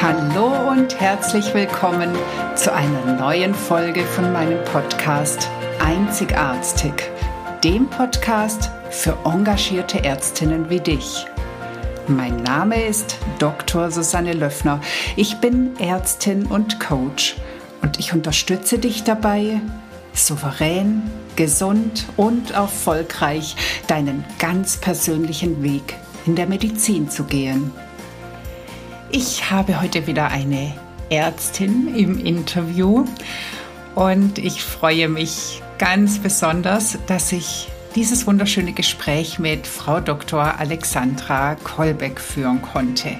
Hallo und herzlich willkommen zu einer neuen Folge von meinem Podcast Einzigartig, dem Podcast für engagierte Ärztinnen wie dich. Mein Name ist Dr. Susanne Löffner. Ich bin Ärztin und Coach und ich unterstütze dich dabei, souverän, gesund und erfolgreich deinen ganz persönlichen Weg in der Medizin zu gehen. Ich habe heute wieder eine Ärztin im Interview und ich freue mich ganz besonders, dass ich dieses wunderschöne Gespräch mit Frau Dr. Alexandra Kolbeck führen konnte.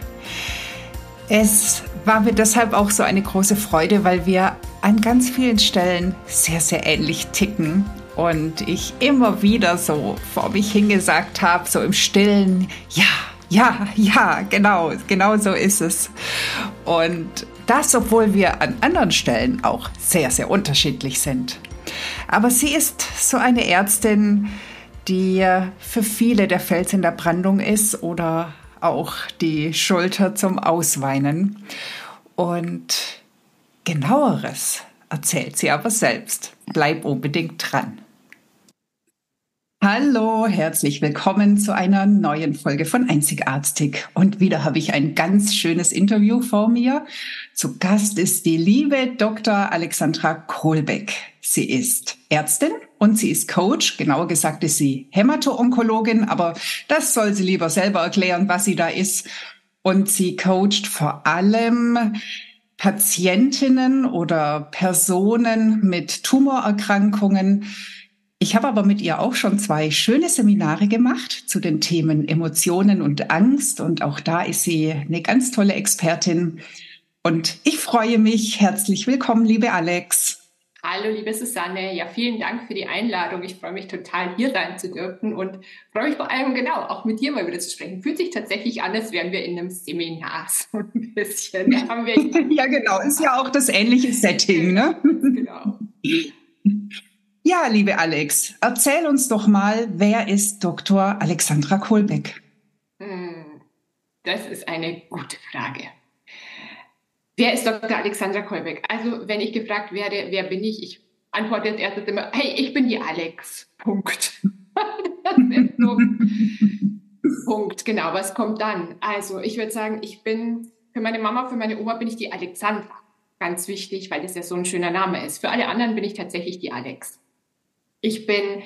Es war mir deshalb auch so eine große Freude, weil wir an ganz vielen Stellen sehr, sehr ähnlich ticken und ich immer wieder so vor mich hingesagt habe, so im Stillen, ja, ja, ja, genau, genau so ist es. Und das, obwohl wir an anderen Stellen auch sehr, sehr unterschiedlich sind. Aber sie ist so eine Ärztin, die für viele der Fels in der Brandung ist oder auch die Schulter zum Ausweinen. Und genaueres erzählt sie aber selbst. Bleib unbedingt dran. Hallo, herzlich willkommen zu einer neuen Folge von Einzigartig. Und wieder habe ich ein ganz schönes Interview vor mir. Zu Gast ist die liebe Dr. Alexandra Kohlbeck. Sie ist Ärztin und sie ist Coach. Genauer gesagt ist sie Hämato-Onkologin, aber das soll sie lieber selber erklären, was sie da ist. Und sie coacht vor allem Patientinnen oder Personen mit Tumorerkrankungen, ich habe aber mit ihr auch schon zwei schöne Seminare gemacht zu den Themen Emotionen und Angst. Und auch da ist sie eine ganz tolle Expertin. Und ich freue mich. Herzlich willkommen, liebe Alex. Hallo, liebe Susanne. Ja, vielen Dank für die Einladung. Ich freue mich total, hier sein zu dürfen und freue mich vor allem genau, auch mit dir mal wieder zu sprechen. Fühlt sich tatsächlich an, als wären wir in einem Seminar so ein bisschen. Ja, genau. Ist ja auch das ähnliche Setting, ne? Genau. Ja, liebe Alex, erzähl uns doch mal, wer ist Dr. Alexandra Kohlbeck? Hm, das ist eine gute Frage. Wer ist Dr. Alexandra Kohlbeck? Also, wenn ich gefragt werde, wer bin ich, ich antworte als erstes immer, hey, ich bin die Alex. Punkt. so. Punkt, genau. Was kommt dann? Also, ich würde sagen, ich bin für meine Mama, für meine Oma bin ich die Alexandra. Ganz wichtig, weil das ja so ein schöner Name ist. Für alle anderen bin ich tatsächlich die Alex. Ich bin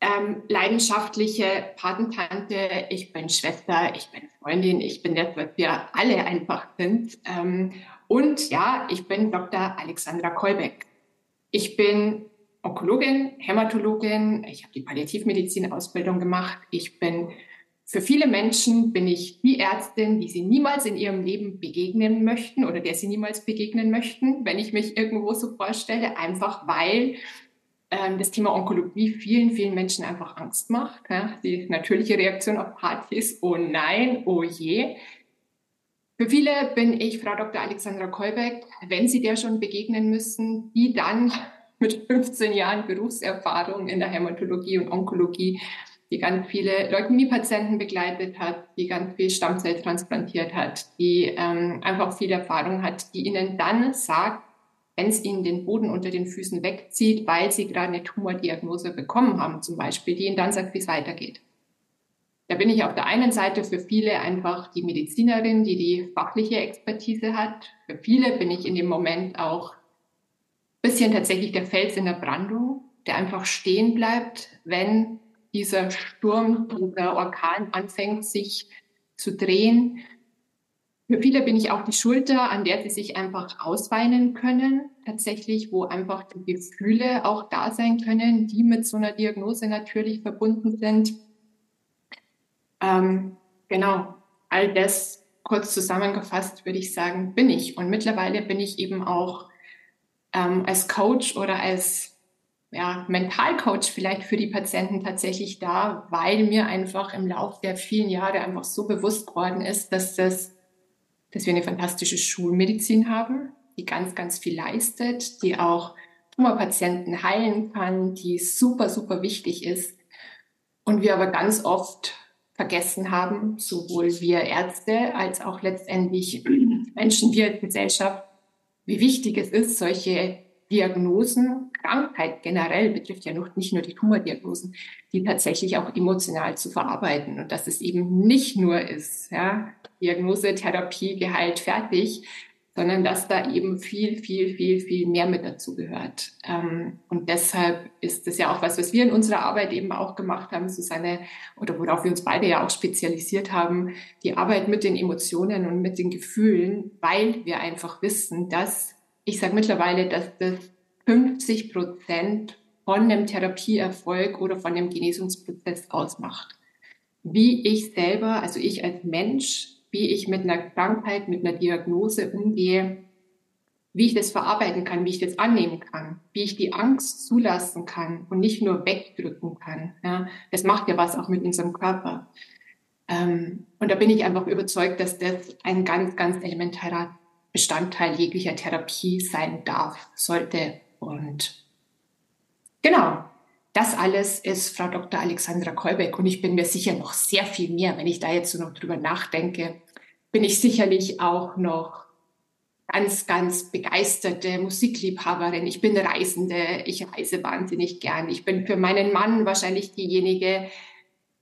ähm, leidenschaftliche Patentante, ich bin Schwester, ich bin Freundin, ich bin das, was wir alle einfach sind. Ähm, und ja, ich bin Dr. Alexandra Kolbeck. Ich bin Onkologin, Hämatologin, ich habe die Palliativmedizin-Ausbildung gemacht. Ich bin für viele Menschen bin ich die Ärztin, die sie niemals in ihrem Leben begegnen möchten oder der sie niemals begegnen möchten, wenn ich mich irgendwo so vorstelle, einfach weil das Thema Onkologie vielen, vielen Menschen einfach Angst macht. Die natürliche Reaktion auf Partys, oh nein, oh je. Für viele bin ich Frau Dr. Alexandra Kolbeck, wenn Sie der schon begegnen müssen, die dann mit 15 Jahren Berufserfahrung in der Hämatologie und Onkologie, die ganz viele Leukämiepatienten begleitet hat, die ganz viel Stammzell transplantiert hat, die ähm, einfach viel Erfahrung hat, die Ihnen dann sagt, wenn es ihnen den Boden unter den Füßen wegzieht, weil sie gerade eine Tumordiagnose bekommen haben, zum Beispiel, die ihnen dann sagt, wie es weitergeht. Da bin ich auf der einen Seite für viele einfach die Medizinerin, die die fachliche Expertise hat. Für viele bin ich in dem Moment auch ein bisschen tatsächlich der Fels in der Brandung, der einfach stehen bleibt, wenn dieser Sturm, dieser Orkan anfängt, sich zu drehen für viele bin ich auch die Schulter, an der sie sich einfach ausweinen können, tatsächlich, wo einfach die Gefühle auch da sein können, die mit so einer Diagnose natürlich verbunden sind. Ähm, genau, all das kurz zusammengefasst würde ich sagen, bin ich. Und mittlerweile bin ich eben auch ähm, als Coach oder als ja, Mentalcoach vielleicht für die Patienten tatsächlich da, weil mir einfach im Laufe der vielen Jahre einfach so bewusst geworden ist, dass das dass wir eine fantastische Schulmedizin haben, die ganz, ganz viel leistet, die auch Tumorpatienten heilen kann, die super, super wichtig ist. Und wir aber ganz oft vergessen haben, sowohl wir Ärzte als auch letztendlich Menschen, wir Gesellschaft, wie wichtig es ist, solche Diagnosen, Krankheit generell betrifft ja noch nicht nur die Tumordiagnosen, die tatsächlich auch emotional zu verarbeiten und dass es eben nicht nur ist, ja, Diagnose, Therapie, geheilt, fertig, sondern dass da eben viel, viel, viel, viel mehr mit dazu gehört. Ähm, und deshalb ist das ja auch was, was wir in unserer Arbeit eben auch gemacht haben, Susanne, oder worauf wir uns beide ja auch spezialisiert haben, die Arbeit mit den Emotionen und mit den Gefühlen, weil wir einfach wissen, dass, ich sage mittlerweile, dass das 50 Prozent von einem Therapieerfolg oder von einem Genesungsprozess ausmacht. Wie ich selber, also ich als Mensch, wie ich mit einer Krankheit, mit einer Diagnose umgehe, wie ich das verarbeiten kann, wie ich das annehmen kann, wie ich die Angst zulassen kann und nicht nur wegdrücken kann. Ja, das macht ja was auch mit unserem Körper. Ähm, und da bin ich einfach überzeugt, dass das ein ganz, ganz elementarer Bestandteil jeglicher Therapie sein darf, sollte. Und genau, das alles ist Frau Dr. Alexandra Kolbeck und ich bin mir sicher noch sehr viel mehr, wenn ich da jetzt so noch drüber nachdenke, bin ich sicherlich auch noch ganz, ganz begeisterte Musikliebhaberin. Ich bin Reisende, ich reise wahnsinnig gern. Ich bin für meinen Mann wahrscheinlich diejenige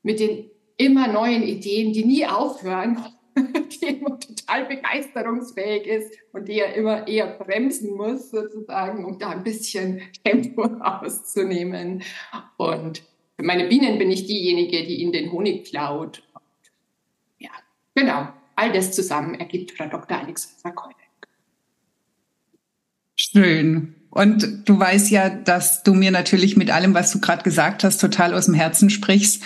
mit den immer neuen Ideen, die nie aufhören die immer total begeisterungsfähig ist und die ja immer eher bremsen muss, sozusagen, um da ein bisschen Tempo rauszunehmen. Und für meine Bienen bin ich diejenige, die ihnen den Honig klaut. Ja, genau. All das zusammen ergibt Frau Dr. Alexandra Kolbeck. Schön. Und du weißt ja, dass du mir natürlich mit allem, was du gerade gesagt hast, total aus dem Herzen sprichst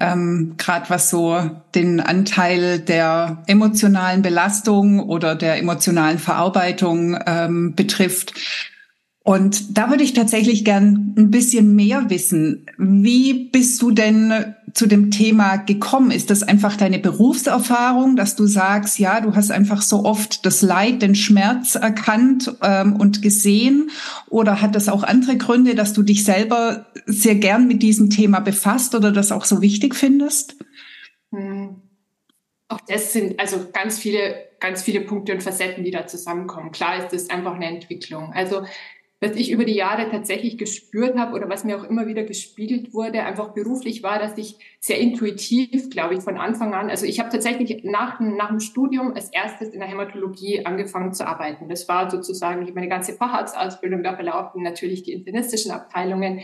ähm, gerade was so den Anteil der emotionalen Belastung oder der emotionalen Verarbeitung ähm, betrifft. Und da würde ich tatsächlich gern ein bisschen mehr wissen. Wie bist du denn zu dem Thema gekommen? Ist das einfach deine Berufserfahrung, dass du sagst, ja, du hast einfach so oft das Leid, den Schmerz erkannt ähm, und gesehen? Oder hat das auch andere Gründe, dass du dich selber sehr gern mit diesem Thema befasst oder das auch so wichtig findest? Hm. Auch das sind also ganz viele, ganz viele Punkte und Facetten, die da zusammenkommen. Klar ist das einfach eine Entwicklung. Also was ich über die Jahre tatsächlich gespürt habe oder was mir auch immer wieder gespiegelt wurde, einfach beruflich war, dass ich sehr intuitiv, glaube ich, von Anfang an, also ich habe tatsächlich nach, nach dem Studium als erstes in der Hämatologie angefangen zu arbeiten. Das war sozusagen, ich meine ganze Facharztausbildung da verlaufen, natürlich die internistischen Abteilungen.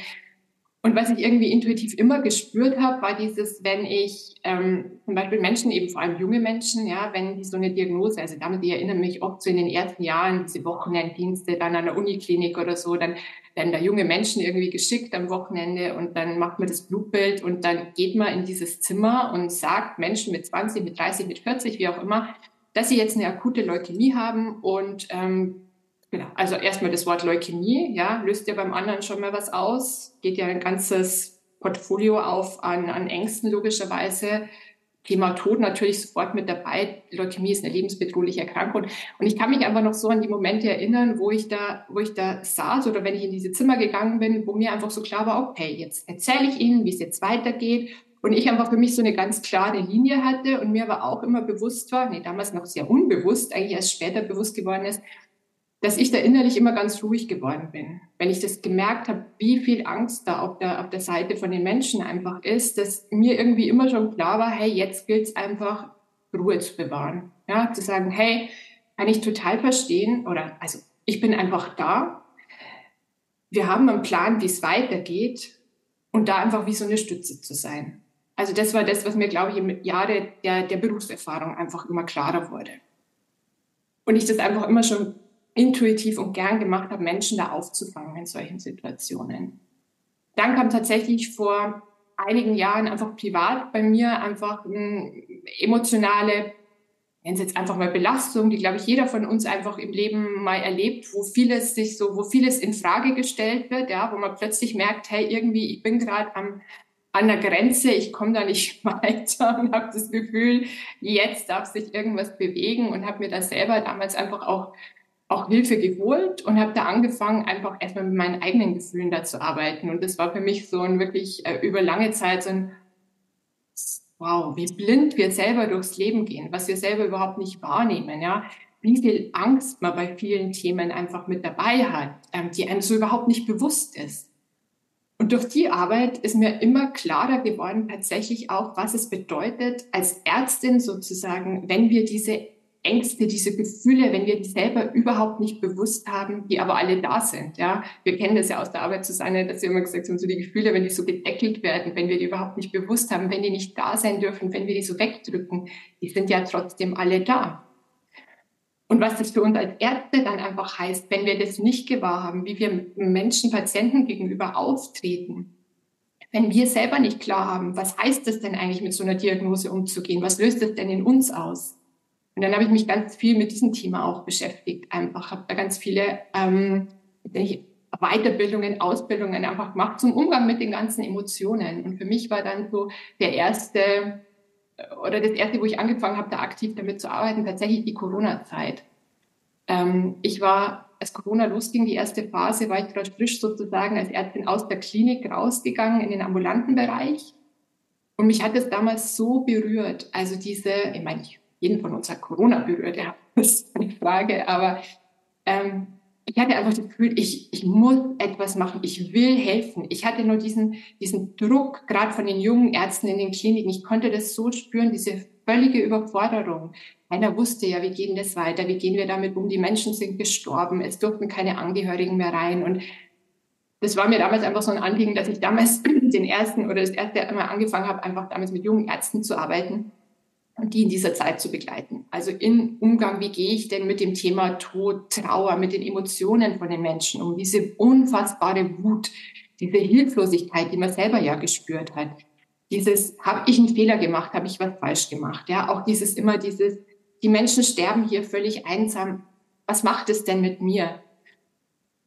Und was ich irgendwie intuitiv immer gespürt habe, war dieses, wenn ich ähm, zum Beispiel Menschen, eben vor allem junge Menschen, ja, wenn die so eine Diagnose, also damit, ich erinnere mich oft so in den ersten Jahren, diese Wochenenddienste, dann an der Uniklinik oder so, dann werden da junge Menschen irgendwie geschickt am Wochenende und dann macht man das Blutbild und dann geht man in dieses Zimmer und sagt Menschen mit 20, mit 30, mit 40, wie auch immer, dass sie jetzt eine akute Leukämie haben und ähm, Genau. Also erstmal das Wort Leukämie, ja, löst ja beim anderen schon mal was aus, geht ja ein ganzes Portfolio auf an, an Ängsten logischerweise. Thema Tod natürlich sofort mit dabei. Leukämie ist eine lebensbedrohliche Erkrankung. Und ich kann mich einfach noch so an die Momente erinnern, wo ich da, wo ich da saß oder wenn ich in diese Zimmer gegangen bin, wo mir einfach so klar war, okay, jetzt erzähle ich Ihnen, wie es jetzt weitergeht. Und ich einfach für mich so eine ganz klare Linie hatte und mir aber auch immer bewusst war, nee, damals noch sehr unbewusst, eigentlich erst später bewusst geworden ist, dass ich da innerlich immer ganz ruhig geworden bin. Wenn ich das gemerkt habe, wie viel Angst da auf der, auf der Seite von den Menschen einfach ist, dass mir irgendwie immer schon klar war, hey, jetzt gilt es einfach, Ruhe zu bewahren. Ja, zu sagen, hey, kann ich total verstehen oder, also, ich bin einfach da. Wir haben einen Plan, wie es weitergeht und da einfach wie so eine Stütze zu sein. Also das war das, was mir, glaube ich, im Jahre der, der Berufserfahrung einfach immer klarer wurde. Und ich das einfach immer schon intuitiv und gern gemacht habe, Menschen da aufzufangen in solchen Situationen. Dann kam tatsächlich vor einigen Jahren einfach privat bei mir einfach eine emotionale, nennen Sie jetzt einfach mal Belastung, die glaube ich jeder von uns einfach im Leben mal erlebt, wo vieles sich so, wo vieles in Frage gestellt wird, ja, wo man plötzlich merkt, hey, irgendwie, ich bin gerade am an der Grenze, ich komme da nicht weiter und habe das Gefühl, jetzt darf sich irgendwas bewegen und habe mir das selber damals einfach auch auch Hilfe geholt und habe da angefangen, einfach erstmal mit meinen eigenen Gefühlen da zu arbeiten. Und das war für mich so ein wirklich äh, über lange Zeit so ein wow, wie blind wir selber durchs Leben gehen, was wir selber überhaupt nicht wahrnehmen, ja, wie viel Angst man bei vielen Themen einfach mit dabei hat, ähm, die einem so überhaupt nicht bewusst ist. Und durch die Arbeit ist mir immer klarer geworden, tatsächlich auch, was es bedeutet, als Ärztin sozusagen, wenn wir diese Ängste, diese Gefühle, wenn wir die selber überhaupt nicht bewusst haben, die aber alle da sind. Ja, wir kennen das ja aus der Arbeit zusammen, dass wir immer gesagt haben, so die Gefühle, wenn die so gedeckelt werden, wenn wir die überhaupt nicht bewusst haben, wenn die nicht da sein dürfen, wenn wir die so wegdrücken, die sind ja trotzdem alle da. Und was das für uns als Ärzte dann einfach heißt, wenn wir das nicht gewahr haben, wie wir Menschen, Patienten gegenüber auftreten, wenn wir selber nicht klar haben, was heißt es denn eigentlich mit so einer Diagnose umzugehen, was löst es denn in uns aus, und dann habe ich mich ganz viel mit diesem Thema auch beschäftigt. Einfach habe da ganz viele ähm, Weiterbildungen, Ausbildungen einfach gemacht zum Umgang mit den ganzen Emotionen. Und für mich war dann so der erste oder das erste, wo ich angefangen habe, da aktiv damit zu arbeiten, tatsächlich die Corona-Zeit. Ähm, ich war, als Corona losging, die erste Phase, war ich gerade frisch sozusagen als Ärztin aus der Klinik rausgegangen in den ambulanten Bereich. Und mich hat es damals so berührt. Also diese, ich meine, ich jeden von uns hat Corona berührt, ja, das ist eine Frage, aber ähm, ich hatte einfach das Gefühl, ich, ich muss etwas machen, ich will helfen. Ich hatte nur diesen, diesen Druck, gerade von den jungen Ärzten in den Kliniken. Ich konnte das so spüren, diese völlige Überforderung. Keiner wusste ja, wie geht das weiter, wie gehen wir damit um, die Menschen sind gestorben, es durften keine Angehörigen mehr rein. Und das war mir damals einfach so ein Anliegen, dass ich damals den ersten oder das erste Mal angefangen habe, einfach damals mit jungen Ärzten zu arbeiten die in dieser Zeit zu begleiten. Also in Umgang, wie gehe ich denn mit dem Thema Tod, Trauer, mit den Emotionen von den Menschen um, diese unfassbare Wut, diese Hilflosigkeit, die man selber ja gespürt hat. Dieses, habe ich einen Fehler gemacht, habe ich was falsch gemacht? Ja, auch dieses immer dieses, die Menschen sterben hier völlig einsam. Was macht es denn mit mir?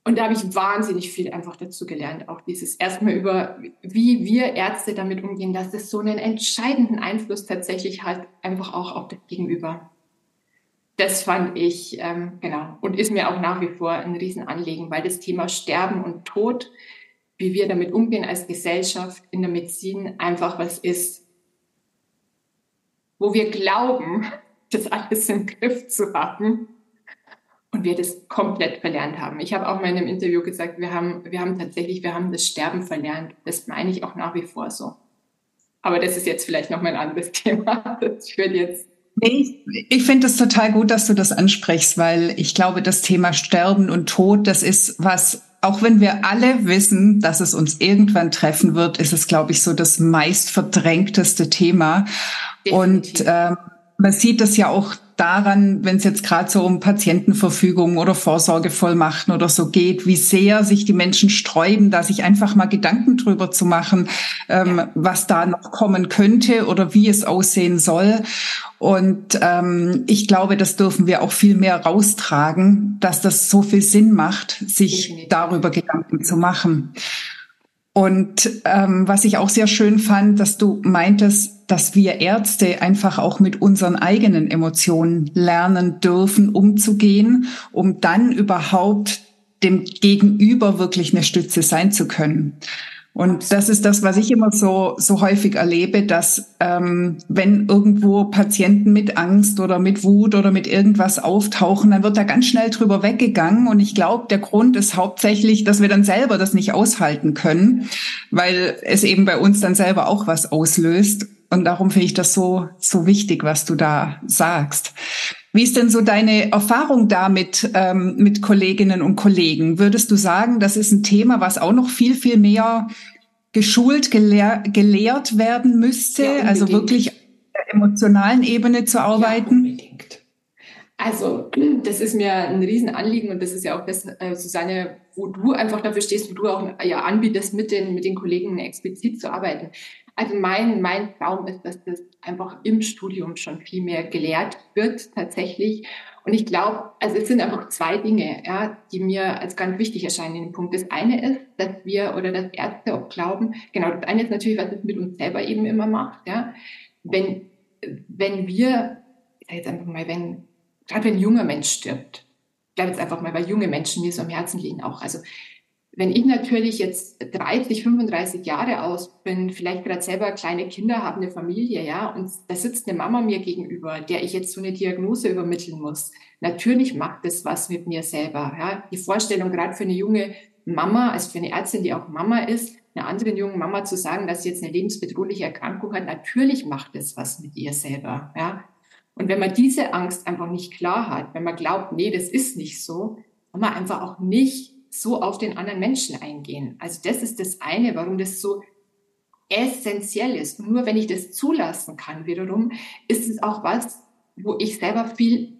Und da habe ich wahnsinnig viel einfach dazu gelernt. Auch dieses erstmal über, wie wir Ärzte damit umgehen, dass es so einen entscheidenden Einfluss tatsächlich hat, einfach auch auf das Gegenüber. Das fand ich, ähm, genau, und ist mir auch nach wie vor ein Riesenanliegen, weil das Thema Sterben und Tod, wie wir damit umgehen als Gesellschaft in der Medizin, einfach was ist, wo wir glauben, das alles im Griff zu haben und wir das komplett verlernt haben. Ich habe auch mal in einem Interview gesagt, wir haben, wir haben tatsächlich, wir haben das Sterben verlernt. Das meine ich auch nach wie vor so. Aber das ist jetzt vielleicht noch mal ein anderes Thema. Das führt jetzt ich, ich finde es total gut, dass du das ansprichst, weil ich glaube, das Thema Sterben und Tod, das ist was, auch wenn wir alle wissen, dass es uns irgendwann treffen wird, ist es, glaube ich, so das meist verdrängteste Thema. Definitiv. Und ähm, man sieht das ja auch daran, wenn es jetzt gerade so um Patientenverfügung oder Vorsorgevollmachten oder so geht, wie sehr sich die Menschen sträuben, da sich einfach mal Gedanken drüber zu machen, ähm, was da noch kommen könnte oder wie es aussehen soll. Und ähm, ich glaube, das dürfen wir auch viel mehr raustragen, dass das so viel Sinn macht, sich darüber Gedanken zu machen. Und ähm, was ich auch sehr schön fand, dass du meintest, dass wir Ärzte einfach auch mit unseren eigenen Emotionen lernen dürfen, umzugehen, um dann überhaupt dem Gegenüber wirklich eine Stütze sein zu können. Und das ist das, was ich immer so, so häufig erlebe, dass ähm, wenn irgendwo Patienten mit Angst oder mit Wut oder mit irgendwas auftauchen, dann wird da ganz schnell drüber weggegangen. Und ich glaube, der Grund ist hauptsächlich, dass wir dann selber das nicht aushalten können, weil es eben bei uns dann selber auch was auslöst. Und darum finde ich das so, so wichtig, was du da sagst. Wie ist denn so deine Erfahrung damit ähm, mit Kolleginnen und Kollegen? Würdest du sagen, das ist ein Thema, was auch noch viel, viel mehr geschult, gelehr gelehrt werden müsste? Ja, also wirklich auf der emotionalen Ebene zu arbeiten? Ja, unbedingt. Also, das ist mir ein Riesenanliegen und das ist ja auch das, äh, Susanne, wo du einfach dafür stehst, wo du auch ja anbietest, mit den, mit den Kollegen explizit zu arbeiten. Also mein, mein Traum ist, dass das einfach im Studium schon viel mehr gelehrt wird tatsächlich. Und ich glaube, also es sind einfach zwei Dinge, ja, die mir als ganz wichtig erscheinen in dem Punkt. Das eine ist, dass wir oder dass Ärzte auch glauben, genau, das eine ist natürlich, was es mit uns selber eben immer macht, ja. Wenn, wenn wir, ich sage jetzt einfach mal, wenn, gerade wenn ein junger Mensch stirbt, ich glaube jetzt einfach mal, weil junge Menschen mir so am Herzen liegen auch, also wenn ich natürlich jetzt 30, 35 Jahre aus bin, vielleicht gerade selber kleine Kinder habe, eine Familie, ja, und da sitzt eine Mama mir gegenüber, der ich jetzt so eine Diagnose übermitteln muss. Natürlich macht das was mit mir selber, ja. Die Vorstellung gerade für eine junge Mama, also für eine Ärztin, die auch Mama ist, einer anderen jungen Mama zu sagen, dass sie jetzt eine lebensbedrohliche Erkrankung hat, natürlich macht das was mit ihr selber, ja. Und wenn man diese Angst einfach nicht klar hat, wenn man glaubt, nee, das ist nicht so, kann man einfach auch nicht so auf den anderen Menschen eingehen. Also das ist das eine, warum das so essentiell ist. Und nur wenn ich das zulassen kann, wiederum, ist es auch was, wo ich selber viel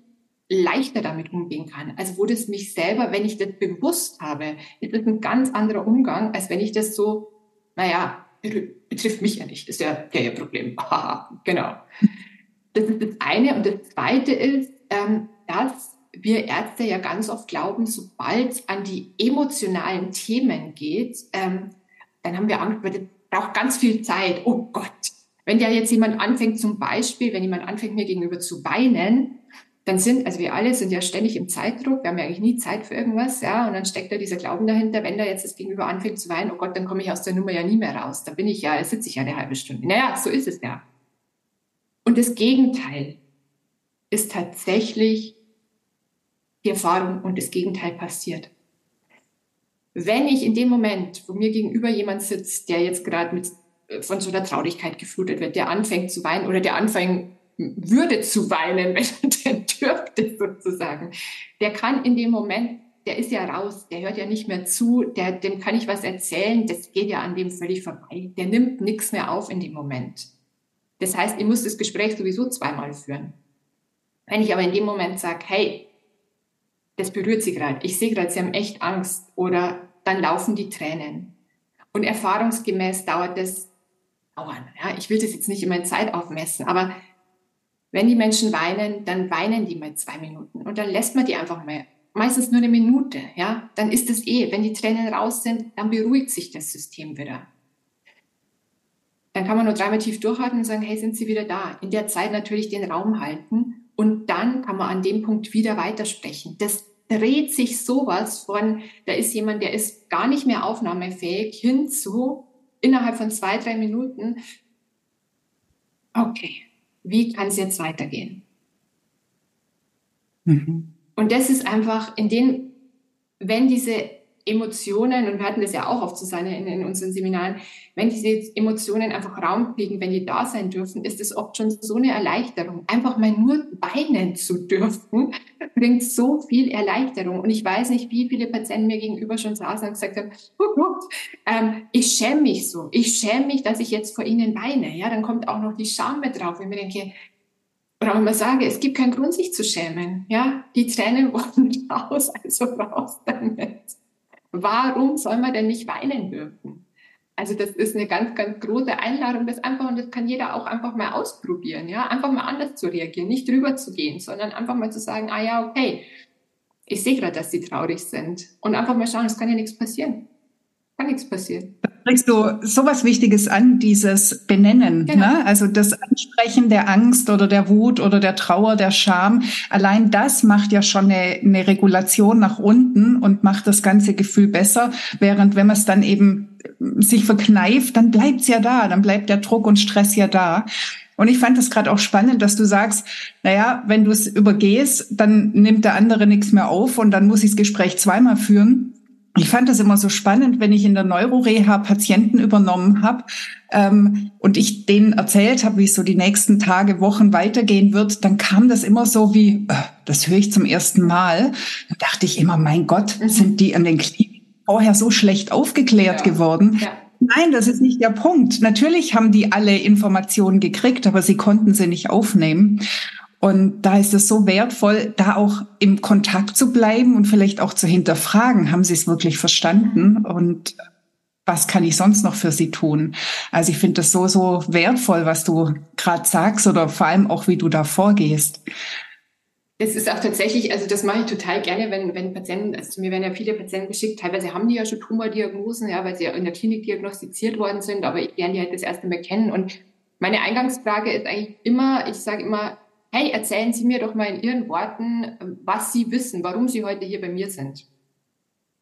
leichter damit umgehen kann. Also wo das mich selber, wenn ich das bewusst habe, ist das ein ganz anderer Umgang, als wenn ich das so, naja, betrifft mich ja nicht, ist ja, ja Problem. genau. Das ist das eine. Und das zweite ist, ähm, dass wir Ärzte ja ganz oft glauben, sobald es an die emotionalen Themen geht, ähm, dann haben wir Angst, das braucht ganz viel Zeit. Oh Gott. Wenn ja jetzt jemand anfängt, zum Beispiel, wenn jemand anfängt, mir gegenüber zu weinen, dann sind, also wir alle sind ja ständig im Zeitdruck, wir haben ja eigentlich nie Zeit für irgendwas, ja, und dann steckt da dieser Glauben dahinter, wenn da jetzt das Gegenüber anfängt zu weinen, oh Gott, dann komme ich aus der Nummer ja nie mehr raus. Da bin ich ja, da sitze ich ja eine halbe Stunde. Naja, so ist es ja. Und das Gegenteil ist tatsächlich die Erfahrung und das Gegenteil passiert. Wenn ich in dem Moment, wo mir gegenüber jemand sitzt, der jetzt gerade mit äh, von so einer Traurigkeit geflutet wird, der anfängt zu weinen oder der anfängt würde zu weinen, wenn er denn dürfte sozusagen, der kann in dem Moment, der ist ja raus, der hört ja nicht mehr zu, der, dem kann ich was erzählen, das geht ja an dem völlig vorbei. Der nimmt nichts mehr auf in dem Moment. Das heißt, ich muss das Gespräch sowieso zweimal führen. Wenn ich aber in dem Moment sage, hey, das berührt sie gerade. Ich sehe gerade, sie haben echt Angst oder dann laufen die Tränen. Und erfahrungsgemäß dauert das dauern. Ja, ich will das jetzt nicht immer in Zeit aufmessen, aber wenn die Menschen weinen, dann weinen die mal zwei Minuten und dann lässt man die einfach mal, meistens nur eine Minute, ja, dann ist es eh, wenn die Tränen raus sind, dann beruhigt sich das System wieder. Dann kann man nur dreimal tief durchhalten und sagen, hey, sind Sie wieder da? In der Zeit natürlich den Raum halten und dann kann man an dem Punkt wieder weitersprechen. Das dreht sich sowas von, da ist jemand, der ist gar nicht mehr aufnahmefähig, hinzu, innerhalb von zwei, drei Minuten, okay, wie kann es jetzt weitergehen? Mhm. Und das ist einfach in den, wenn diese Emotionen, und wir hatten das ja auch oft zu sein in, in, unseren Seminaren, wenn diese Emotionen einfach Raum kriegen, wenn die da sein dürfen, ist es oft schon so eine Erleichterung. Einfach mal nur weinen zu dürfen, bringt so viel Erleichterung. Und ich weiß nicht, wie viele Patienten mir gegenüber schon saßen und gesagt haben, oh Gott, ähm, ich schäme mich so. Ich schäme mich, dass ich jetzt vor ihnen weine. Ja, dann kommt auch noch die Scham mit drauf. wenn ich mir denke, oder immer sage, es gibt keinen Grund, sich zu schämen. Ja, die Tränen wollen raus, also raus damit. Warum soll man denn nicht weinen dürfen? Also das ist eine ganz, ganz große Einladung, das einfach, und das kann jeder auch einfach mal ausprobieren, ja, einfach mal anders zu reagieren, nicht drüber zu gehen, sondern einfach mal zu sagen, ah ja, okay, ich sehe gerade, dass sie traurig sind und einfach mal schauen, es kann ja nichts passieren. Kann nichts passieren sprichst du sowas Wichtiges an, dieses Benennen. Genau. Ne? Also das Ansprechen der Angst oder der Wut oder der Trauer, der Scham. Allein das macht ja schon eine, eine Regulation nach unten und macht das ganze Gefühl besser. Während wenn man es dann eben sich verkneift, dann bleibt's ja da, dann bleibt der Druck und Stress ja da. Und ich fand das gerade auch spannend, dass du sagst, naja, wenn du es übergehst, dann nimmt der andere nichts mehr auf und dann muss ich das Gespräch zweimal führen ich fand das immer so spannend, wenn ich in der Neuroreha Patienten übernommen habe ähm, und ich denen erzählt habe, wie es so die nächsten Tage, Wochen weitergehen wird, dann kam das immer so wie, äh, das höre ich zum ersten Mal. Dann dachte ich immer, mein Gott, mhm. sind die an den Kliniken vorher so schlecht aufgeklärt ja. geworden? Ja. Nein, das ist nicht der Punkt. Natürlich haben die alle Informationen gekriegt, aber sie konnten sie nicht aufnehmen. Und da ist es so wertvoll, da auch im Kontakt zu bleiben und vielleicht auch zu hinterfragen, haben Sie es wirklich verstanden und was kann ich sonst noch für Sie tun? Also ich finde das so, so wertvoll, was du gerade sagst oder vor allem auch, wie du da vorgehst. Es ist auch tatsächlich, also das mache ich total gerne, wenn, wenn Patienten, also mir werden ja viele Patienten geschickt, teilweise haben die ja schon Tumordiagnosen, ja, weil sie ja in der Klinik diagnostiziert worden sind, aber ich lerne die halt das erste Mal kennen. Und meine Eingangsfrage ist eigentlich immer, ich sage immer, hey, erzählen Sie mir doch mal in Ihren Worten, was Sie wissen, warum Sie heute hier bei mir sind.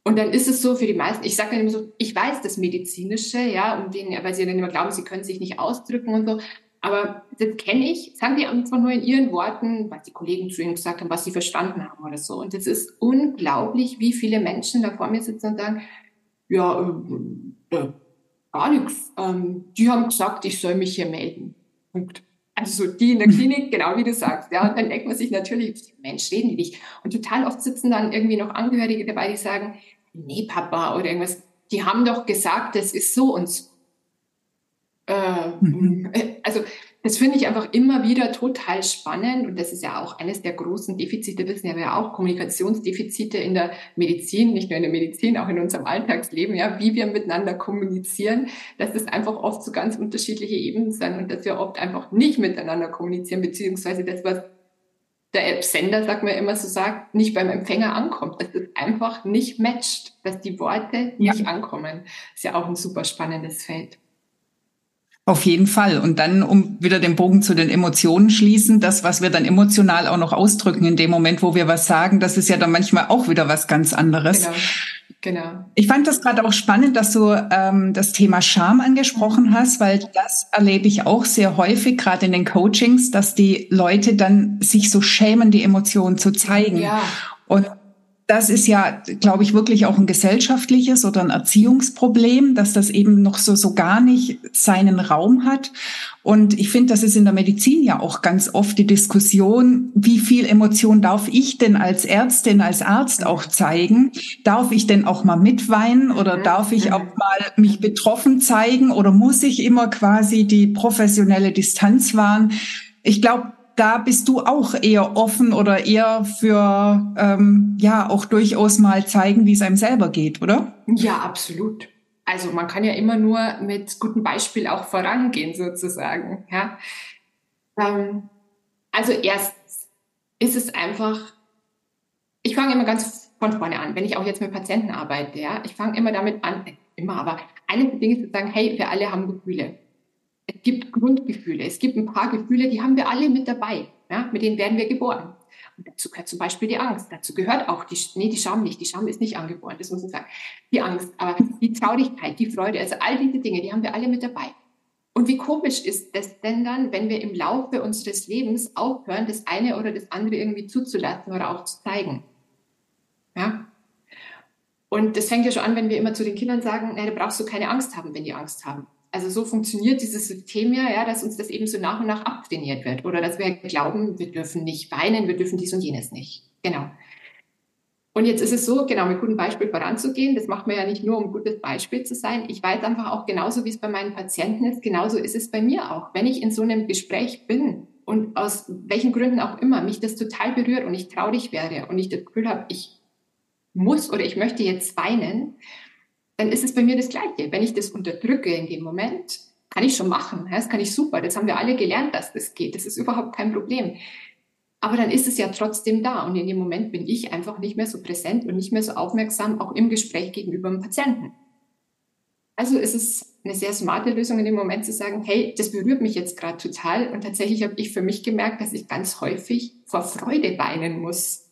Und dann ist es so für die meisten, ich sage dann immer so, ich weiß das Medizinische, ja, um denen, weil sie dann immer glauben, sie können sich nicht ausdrücken und so. Aber das kenne ich, sagen die einfach nur in ihren Worten, was die Kollegen zu ihnen gesagt haben, was sie verstanden haben oder so. Und es ist unglaublich, wie viele Menschen da vor mir sitzen und sagen, ja, äh, äh, gar nichts. Ähm, die haben gesagt, ich soll mich hier melden. Punkt. Also so die in der Klinik, genau wie du sagst. Ja, und dann denkt man sich natürlich, Mensch, reden die nicht. Und total oft sitzen dann irgendwie noch Angehörige dabei, die sagen, nee, Papa oder irgendwas. Die haben doch gesagt, das ist so und so. Äh, mhm. Äh, also das finde ich einfach immer wieder total spannend und das ist ja auch eines der großen Defizite, wissen ja wir auch, Kommunikationsdefizite in der Medizin, nicht nur in der Medizin, auch in unserem Alltagsleben, ja, wie wir miteinander kommunizieren, dass das einfach oft so ganz unterschiedliche Ebenen sind und dass wir oft einfach nicht miteinander kommunizieren, beziehungsweise das, was der Sender, sagt man immer so sagt, nicht beim Empfänger ankommt, dass das einfach nicht matcht, dass die Worte ja. nicht ankommen. ist ja auch ein super spannendes Feld. Auf jeden Fall. Und dann, um wieder den Bogen zu den Emotionen schließen, das, was wir dann emotional auch noch ausdrücken in dem Moment, wo wir was sagen, das ist ja dann manchmal auch wieder was ganz anderes. Genau. Genau. Ich fand das gerade auch spannend, dass du ähm, das Thema Scham angesprochen hast, weil das erlebe ich auch sehr häufig, gerade in den Coachings, dass die Leute dann sich so schämen, die Emotionen zu zeigen. Ja. Und das ist ja, glaube ich, wirklich auch ein gesellschaftliches oder ein Erziehungsproblem, dass das eben noch so, so gar nicht seinen Raum hat. Und ich finde, das ist in der Medizin ja auch ganz oft die Diskussion, wie viel Emotion darf ich denn als Ärztin, als Arzt auch zeigen? Darf ich denn auch mal mitweinen oder mhm. darf ich auch mal mich betroffen zeigen oder muss ich immer quasi die professionelle Distanz wahren? Ich glaube, da bist du auch eher offen oder eher für, ähm, ja, auch durchaus mal zeigen, wie es einem selber geht, oder? Ja, absolut. Also man kann ja immer nur mit gutem Beispiel auch vorangehen, sozusagen. Ja. Ähm, also erstens ist es einfach, ich fange immer ganz von vorne an, wenn ich auch jetzt mit Patienten arbeite, ja, ich fange immer damit an, immer, aber eine der Dinge ist zu sagen, hey, wir alle haben Gefühle es gibt Grundgefühle. Es gibt ein paar Gefühle, die haben wir alle mit dabei. Ja? Mit denen werden wir geboren. Und dazu gehört zum Beispiel die Angst. Dazu gehört auch die, nee, die Scham nicht. Die Scham ist nicht angeboren, das muss man sagen. Die Angst, aber die Traurigkeit, die Freude, also all diese Dinge, die haben wir alle mit dabei. Und wie komisch ist das denn dann, wenn wir im Laufe unseres Lebens aufhören, das eine oder das andere irgendwie zuzulassen oder auch zu zeigen? Ja? Und das fängt ja schon an, wenn wir immer zu den Kindern sagen, nee, da brauchst du keine Angst haben, wenn die Angst haben also so funktioniert dieses System ja, ja, dass uns das eben so nach und nach abtrainiert wird. Oder dass wir glauben, wir dürfen nicht weinen, wir dürfen dies und jenes nicht. Genau. Und jetzt ist es so, genau, mit gutem Beispiel voranzugehen. Das macht man ja nicht nur, um ein gutes Beispiel zu sein. Ich weiß einfach auch genauso, wie es bei meinen Patienten ist, genauso ist es bei mir auch. Wenn ich in so einem Gespräch bin und aus welchen Gründen auch immer mich das total berührt und ich traurig werde und ich das Gefühl habe, ich muss oder ich möchte jetzt weinen, dann ist es bei mir das Gleiche. Wenn ich das unterdrücke in dem Moment, kann ich schon machen. Das kann ich super. Das haben wir alle gelernt, dass das geht. Das ist überhaupt kein Problem. Aber dann ist es ja trotzdem da. Und in dem Moment bin ich einfach nicht mehr so präsent und nicht mehr so aufmerksam, auch im Gespräch gegenüber dem Patienten. Also ist es eine sehr smarte Lösung in dem Moment zu sagen, hey, das berührt mich jetzt gerade total. Und tatsächlich habe ich für mich gemerkt, dass ich ganz häufig vor Freude weinen muss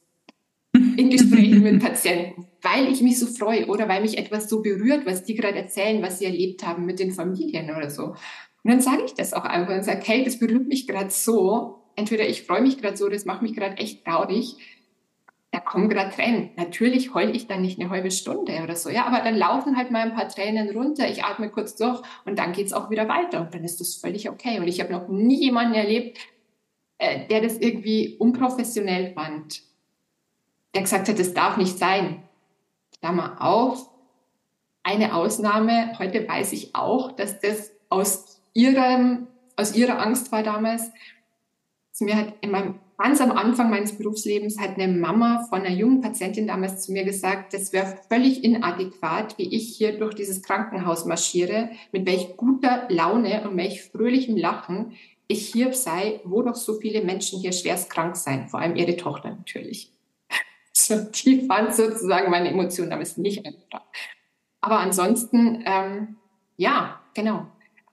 in Gesprächen mit Patienten, weil ich mich so freue oder weil mich etwas so berührt, was die gerade erzählen, was sie erlebt haben mit den Familien oder so. Und dann sage ich das auch einfach und sage, hey, das berührt mich gerade so. Entweder ich freue mich gerade so, das macht mich gerade echt traurig. Da kommen gerade Tränen. Natürlich heule ich dann nicht eine halbe Stunde oder so, ja, aber dann laufen halt mal ein paar Tränen runter. Ich atme kurz durch und dann geht's auch wieder weiter und dann ist das völlig okay. Und ich habe noch nie jemanden erlebt, äh, der das irgendwie unprofessionell fand der gesagt hat, das darf nicht sein. Klammer auf. Eine Ausnahme, heute weiß ich auch, dass das aus ihrem, aus ihrer Angst war damals. Zu mir hat in meinem, ganz am Anfang meines Berufslebens hat eine Mama von einer jungen Patientin damals zu mir gesagt, das wäre völlig inadäquat, wie ich hier durch dieses Krankenhaus marschiere, mit welch guter Laune und welch fröhlichem Lachen ich hier sei, wo doch so viele Menschen hier schwerst krank sein, vor allem ihre Tochter natürlich. So, die fand sozusagen meine Emotionen damals nicht einfach. Aber ansonsten, ähm, ja, genau.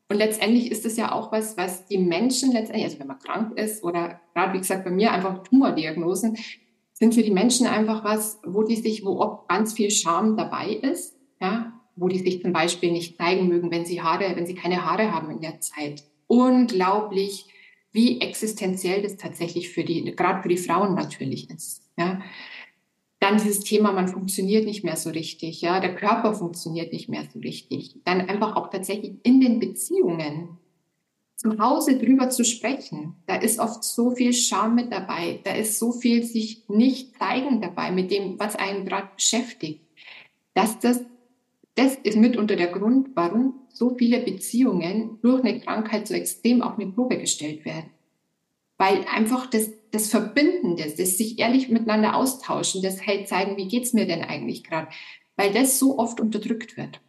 Und letztendlich ist es ja auch was, was die Menschen letztendlich, also wenn man krank ist oder gerade wie gesagt bei mir einfach Tumordiagnosen, sind für die Menschen einfach was, wo die sich, wo auch ganz viel Scham dabei ist, ja, wo die sich zum Beispiel nicht zeigen mögen, wenn sie Haare, wenn sie keine Haare haben in der Zeit. Unglaublich, wie existenziell das tatsächlich für die, gerade für die Frauen natürlich ist, ja. Dann dieses Thema, man funktioniert nicht mehr so richtig, ja, der Körper funktioniert nicht mehr so richtig. Dann einfach auch tatsächlich in den Beziehungen zu Hause drüber zu sprechen. Da ist oft so viel Scham mit dabei. Da ist so viel sich nicht zeigen dabei mit dem, was einen gerade beschäftigt. Dass das, das ist mitunter der Grund, warum so viele Beziehungen durch eine Krankheit so extrem auf eine Probe gestellt werden. Weil einfach das, das Verbinden, das, das sich ehrlich miteinander austauschen, das halt zeigen, wie geht's mir denn eigentlich gerade? Weil das so oft unterdrückt wird.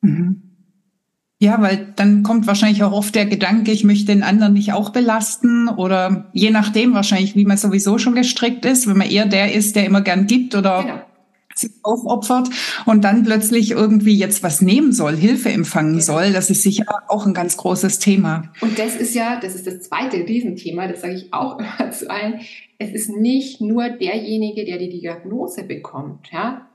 Mhm. Ja, weil dann kommt wahrscheinlich auch oft der Gedanke, ich möchte den anderen nicht auch belasten oder je nachdem wahrscheinlich, wie man sowieso schon gestrickt ist, wenn man eher der ist, der immer gern gibt oder genau. Sich aufopfert und dann plötzlich irgendwie jetzt was nehmen soll, Hilfe empfangen genau. soll, das ist sicher auch ein ganz großes Thema. Und das ist ja, das ist das zweite Riesenthema, das sage ich auch immer zu allen. Es ist nicht nur derjenige, der die Diagnose bekommt, ja,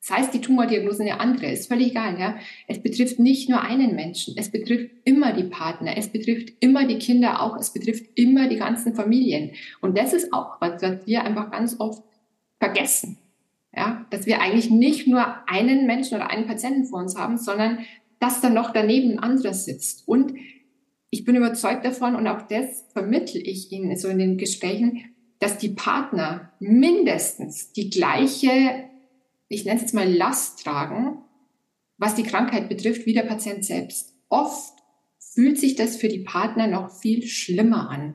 das heißt, die Tumordiagnose eine andere, ist völlig egal. Ja? Es betrifft nicht nur einen Menschen, es betrifft immer die Partner, es betrifft immer die Kinder auch, es betrifft immer die ganzen Familien. Und das ist auch was, was wir einfach ganz oft vergessen. Ja? Dass wir eigentlich nicht nur einen Menschen oder einen Patienten vor uns haben, sondern dass dann noch daneben ein anderer sitzt. Und ich bin überzeugt davon, und auch das vermittle ich Ihnen so in den Gesprächen, dass die Partner mindestens die gleiche ich nenne es jetzt mal Last tragen, was die Krankheit betrifft, wie der Patient selbst. Oft fühlt sich das für die Partner noch viel schlimmer an,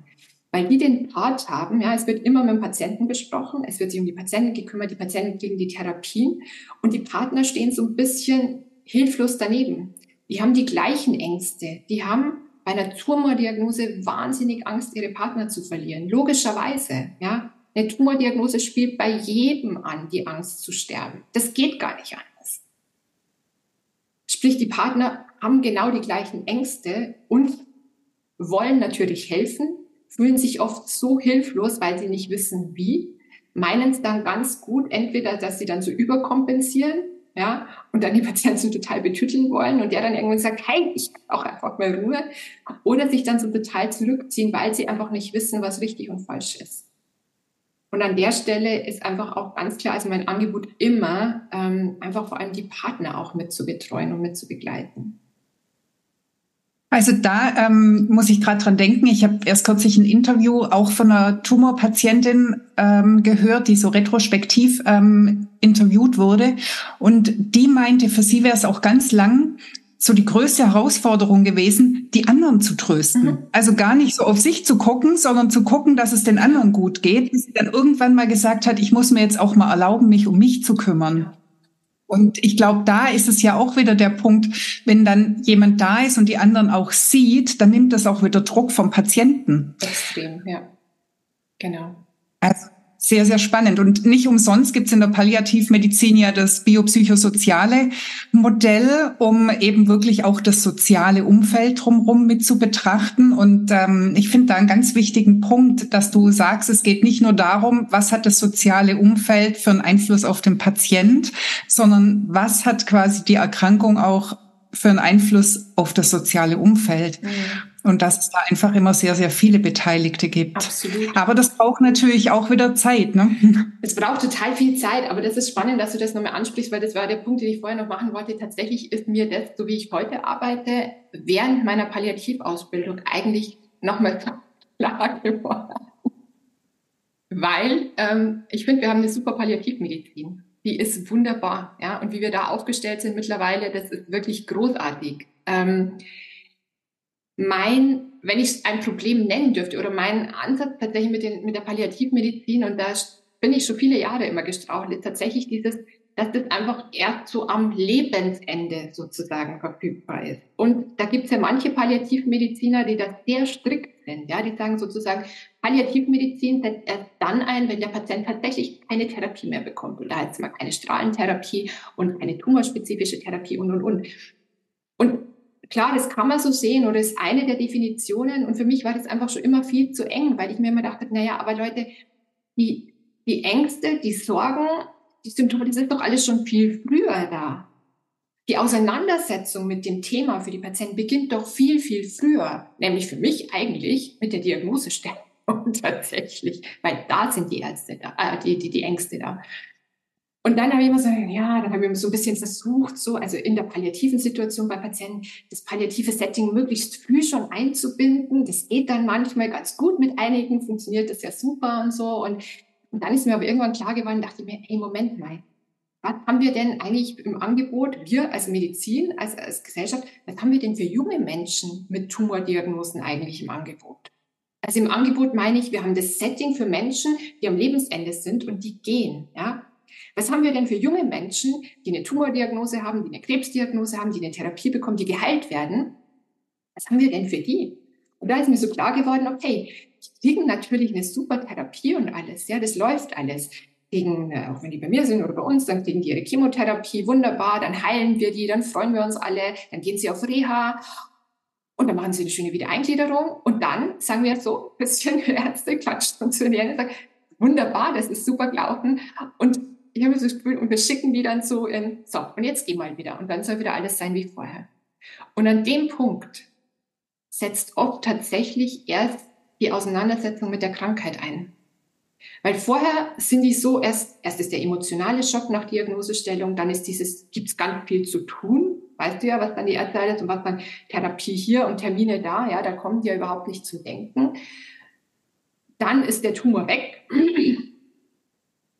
weil die den Part haben, ja, es wird immer mit dem Patienten besprochen, es wird sich um die Patienten gekümmert, die Patienten kriegen die Therapien und die Partner stehen so ein bisschen hilflos daneben. Die haben die gleichen Ängste, die haben bei einer Tumordiagnose wahnsinnig Angst, ihre Partner zu verlieren. Logischerweise, ja. Eine Tumordiagnose spielt bei jedem an, die Angst zu sterben. Das geht gar nicht anders. Sprich, die Partner haben genau die gleichen Ängste und wollen natürlich helfen, fühlen sich oft so hilflos, weil sie nicht wissen, wie, meinen es dann ganz gut, entweder, dass sie dann so überkompensieren, ja, und dann die Patienten total betütteln wollen und der dann irgendwann sagt, hey, ich auch einfach mal Ruhe, oder sich dann so total zurückziehen, weil sie einfach nicht wissen, was richtig und falsch ist. Und an der Stelle ist einfach auch ganz klar, also mein Angebot immer, ähm, einfach vor allem die Partner auch mit zu betreuen und mit zu begleiten. Also da ähm, muss ich gerade dran denken. Ich habe erst kürzlich ein Interview auch von einer Tumorpatientin ähm, gehört, die so retrospektiv ähm, interviewt wurde. Und die meinte, für sie wäre es auch ganz lang so die größte Herausforderung gewesen, die anderen zu trösten. Mhm. Also gar nicht so auf sich zu gucken, sondern zu gucken, dass es den anderen gut geht, bis sie dann irgendwann mal gesagt hat, ich muss mir jetzt auch mal erlauben, mich um mich zu kümmern. Und ich glaube, da ist es ja auch wieder der Punkt, wenn dann jemand da ist und die anderen auch sieht, dann nimmt das auch wieder Druck vom Patienten. Extrem, ja. Genau. Also sehr, sehr spannend. Und nicht umsonst gibt es in der Palliativmedizin ja das biopsychosoziale Modell, um eben wirklich auch das soziale Umfeld drumherum mit zu betrachten. Und ähm, ich finde da einen ganz wichtigen Punkt, dass du sagst, es geht nicht nur darum, was hat das soziale Umfeld für einen Einfluss auf den Patient, sondern was hat quasi die Erkrankung auch für einen Einfluss auf das soziale Umfeld. Mhm. Und dass es da einfach immer sehr, sehr viele Beteiligte gibt. Absolut. Aber das braucht natürlich auch wieder Zeit. Ne? Es braucht total viel Zeit, aber das ist spannend, dass du das nochmal ansprichst, weil das war der Punkt, den ich vorher noch machen wollte. Tatsächlich ist mir das, so wie ich heute arbeite, während meiner Palliativausbildung eigentlich nochmal klar geworden. Weil ähm, ich finde, wir haben eine super Palliativmedizin. Die ist wunderbar. Ja? Und wie wir da aufgestellt sind mittlerweile, das ist wirklich großartig. Ähm, mein, wenn ich es ein Problem nennen dürfte, oder mein Ansatz tatsächlich mit, den, mit der Palliativmedizin, und da bin ich schon viele Jahre immer gestrauchelt, ist tatsächlich dieses, dass das einfach erst so am Lebensende sozusagen verfügbar ist. Und da gibt es ja manche Palliativmediziner, die das sehr strikt sind. Ja, die sagen sozusagen, Palliativmedizin setzt erst dann ein, wenn der Patient tatsächlich keine Therapie mehr bekommt. Und da jetzt mal keine Strahlentherapie und keine tumorspezifische Therapie und, und, und. Und klar, das kann man so sehen oder ist eine der Definitionen. Und für mich war das einfach schon immer viel zu eng, weil ich mir immer dachte, naja, aber Leute, die, die Ängste, die Sorgen, die Symptome, das ist doch alles schon viel früher da. Die Auseinandersetzung mit dem Thema für die Patienten beginnt doch viel, viel früher, nämlich für mich eigentlich mit der Diagnosestellung tatsächlich, weil da sind die Ärzte da, äh, die, die, die Ängste da. Und dann habe ich immer so, ja, dann habe ich so ein bisschen versucht, so, also in der palliativen Situation bei Patienten, das palliative Setting möglichst früh schon einzubinden. Das geht dann manchmal ganz gut mit einigen, funktioniert das ja super und so. Und, und dann ist mir aber irgendwann klar geworden, dachte ich mir, hey, Moment mal, was haben wir denn eigentlich im Angebot, wir als Medizin, als, als Gesellschaft, was haben wir denn für junge Menschen mit Tumordiagnosen eigentlich im Angebot? Also im Angebot meine ich, wir haben das Setting für Menschen, die am Lebensende sind und die gehen, ja. Was haben wir denn für junge Menschen, die eine Tumordiagnose haben, die eine Krebsdiagnose haben, die eine Therapie bekommen, die geheilt werden? Was haben wir denn für die? Und da ist mir so klar geworden, okay, die kriegen natürlich eine super Therapie und alles, ja, das läuft alles. Gegen, äh, auch wenn die bei mir sind oder bei uns, dann kriegen die ihre Chemotherapie, wunderbar, dann heilen wir die, dann freuen wir uns alle, dann gehen sie auf Reha und dann machen sie eine schöne Wiedereingliederung und dann sagen wir so, ein bisschen Ärzte klatschen und zu den sagen, wunderbar, das ist super gelaufen und ich habe so Gefühl, und wir schicken die dann so in, so, und jetzt geh mal wieder. Und dann soll wieder alles sein wie vorher. Und an dem Punkt setzt oft tatsächlich erst die Auseinandersetzung mit der Krankheit ein. Weil vorher sind die so, erst, erst ist der emotionale Schock nach Diagnosestellung, dann ist dieses, gibt's ganz viel zu tun. Weißt du ja, was dann die Ärzte alles und was dann Therapie hier und Termine da, ja, da kommen die ja überhaupt nicht zum Denken. Dann ist der Tumor weg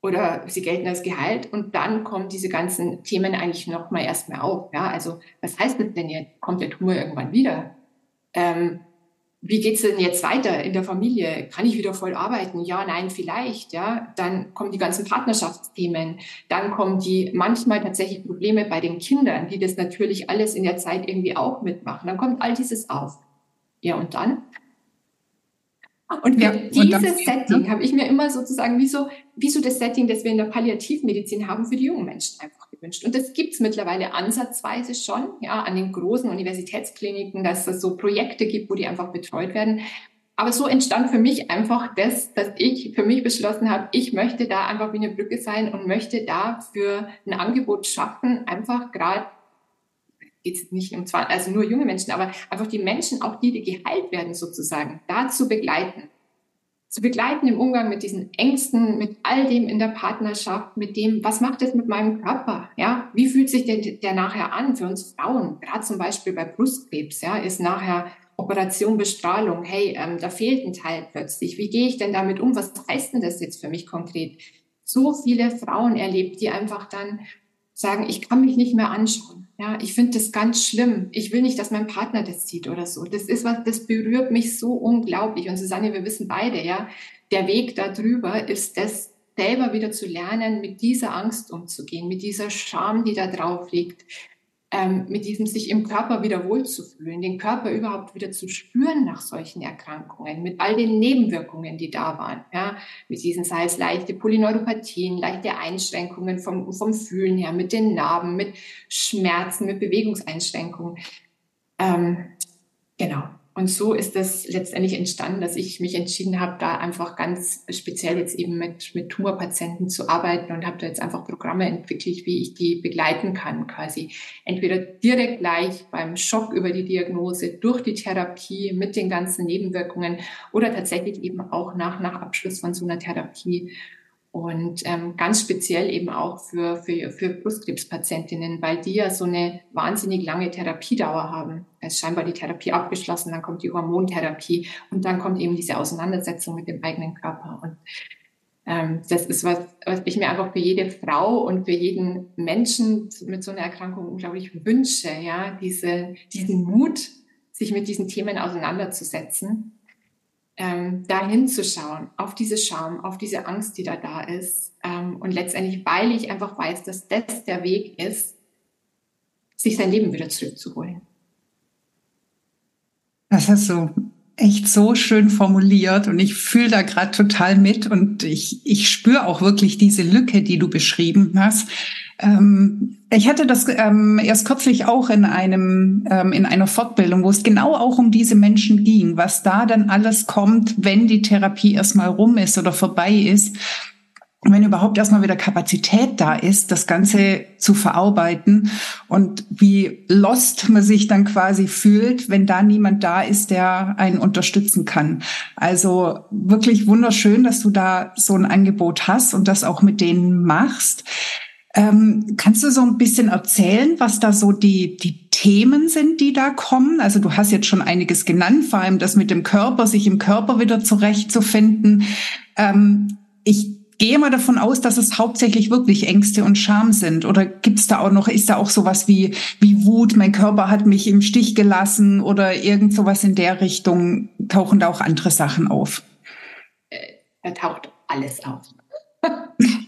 oder sie gelten als geheilt und dann kommen diese ganzen Themen eigentlich nochmal erstmal auf. Ja, also was heißt das denn jetzt? Kommt der Tumor irgendwann wieder? Ähm, wie geht's denn jetzt weiter in der Familie? Kann ich wieder voll arbeiten? Ja, nein, vielleicht. Ja, dann kommen die ganzen Partnerschaftsthemen. Dann kommen die manchmal tatsächlich Probleme bei den Kindern, die das natürlich alles in der Zeit irgendwie auch mitmachen. Dann kommt all dieses auf. Ja, und dann? Und ja, dieses Setting ne? habe ich mir immer sozusagen wie so, wie so das Setting, das wir in der Palliativmedizin haben, für die jungen Menschen einfach gewünscht. Und das gibt's mittlerweile ansatzweise schon, ja, an den großen Universitätskliniken, dass es so Projekte gibt, wo die einfach betreut werden. Aber so entstand für mich einfach das, dass ich für mich beschlossen habe, ich möchte da einfach wie eine Brücke sein und möchte da für ein Angebot schaffen, einfach gerade geht es nicht um zwei, also nur junge Menschen, aber einfach die Menschen, auch die, die geheilt werden sozusagen, da zu begleiten. Zu begleiten im Umgang mit diesen Ängsten, mit all dem in der Partnerschaft, mit dem, was macht das mit meinem Körper? Ja, wie fühlt sich der, der nachher an für uns Frauen? Gerade zum Beispiel bei Brustkrebs, ja, ist nachher Operation Bestrahlung, hey, ähm, da fehlt ein Teil plötzlich. Wie gehe ich denn damit um? Was heißt denn das jetzt für mich konkret? So viele Frauen erlebt, die einfach dann sagen, ich kann mich nicht mehr anschauen. Ja, ich finde das ganz schlimm. Ich will nicht, dass mein Partner das sieht oder so. Das ist was, das berührt mich so unglaublich. Und Susanne, wir wissen beide, ja, der Weg darüber ist das selber wieder zu lernen, mit dieser Angst umzugehen, mit dieser Scham, die da drauf liegt, ähm, mit diesem sich im Körper wieder wohlzufühlen, den Körper überhaupt wieder zu spüren nach solchen Erkrankungen, mit all den Nebenwirkungen, die da waren, ja, mit diesen, sei es leichte Polyneuropathien, leichte Einschränkungen vom, vom Fühlen her, mit den Narben, mit Schmerzen, mit Bewegungseinschränkungen. Ähm, genau. Und so ist das letztendlich entstanden, dass ich mich entschieden habe, da einfach ganz speziell jetzt eben mit, mit Tumorpatienten zu arbeiten und habe da jetzt einfach Programme entwickelt, wie ich die begleiten kann, quasi. Entweder direkt gleich beim Schock über die Diagnose, durch die Therapie mit den ganzen Nebenwirkungen oder tatsächlich eben auch nach, nach Abschluss von so einer Therapie und ähm, ganz speziell eben auch für, für, für Brustkrebspatientinnen, weil die ja so eine wahnsinnig lange Therapiedauer haben. Da ist scheinbar die Therapie abgeschlossen, dann kommt die Hormontherapie und dann kommt eben diese Auseinandersetzung mit dem eigenen Körper. Und ähm, das ist was, was ich mir einfach für jede Frau und für jeden Menschen mit so einer Erkrankung unglaublich wünsche, ja, diese, diesen Mut, sich mit diesen Themen auseinanderzusetzen ähm, da hinzuschauen, auf diese Scham, auf diese Angst, die da da ist. Ähm, und letztendlich, weil ich einfach weiß, dass das der Weg ist, sich sein Leben wieder zurückzuholen. Das hast du echt so schön formuliert und ich fühle da gerade total mit und ich, ich spüre auch wirklich diese Lücke, die du beschrieben hast. Ähm, ich hatte das ähm, erst kürzlich auch in einem ähm, in einer Fortbildung, wo es genau auch um diese Menschen ging, was da dann alles kommt, wenn die Therapie erstmal rum ist oder vorbei ist wenn überhaupt erstmal wieder Kapazität da ist, das Ganze zu verarbeiten und wie lost man sich dann quasi fühlt, wenn da niemand da ist, der einen unterstützen kann. Also wirklich wunderschön, dass du da so ein Angebot hast und das auch mit denen machst. Ähm, kannst du so ein bisschen erzählen, was da so die, die Themen sind, die da kommen? Also du hast jetzt schon einiges genannt, vor allem das mit dem Körper, sich im Körper wieder zurechtzufinden. Ähm, ich gehe mal davon aus, dass es hauptsächlich wirklich Ängste und Scham sind. Oder gibt es da auch noch, ist da auch sowas wie, wie Wut, mein Körper hat mich im Stich gelassen oder irgend sowas in der Richtung? Tauchen da auch andere Sachen auf? Äh, da taucht alles auf.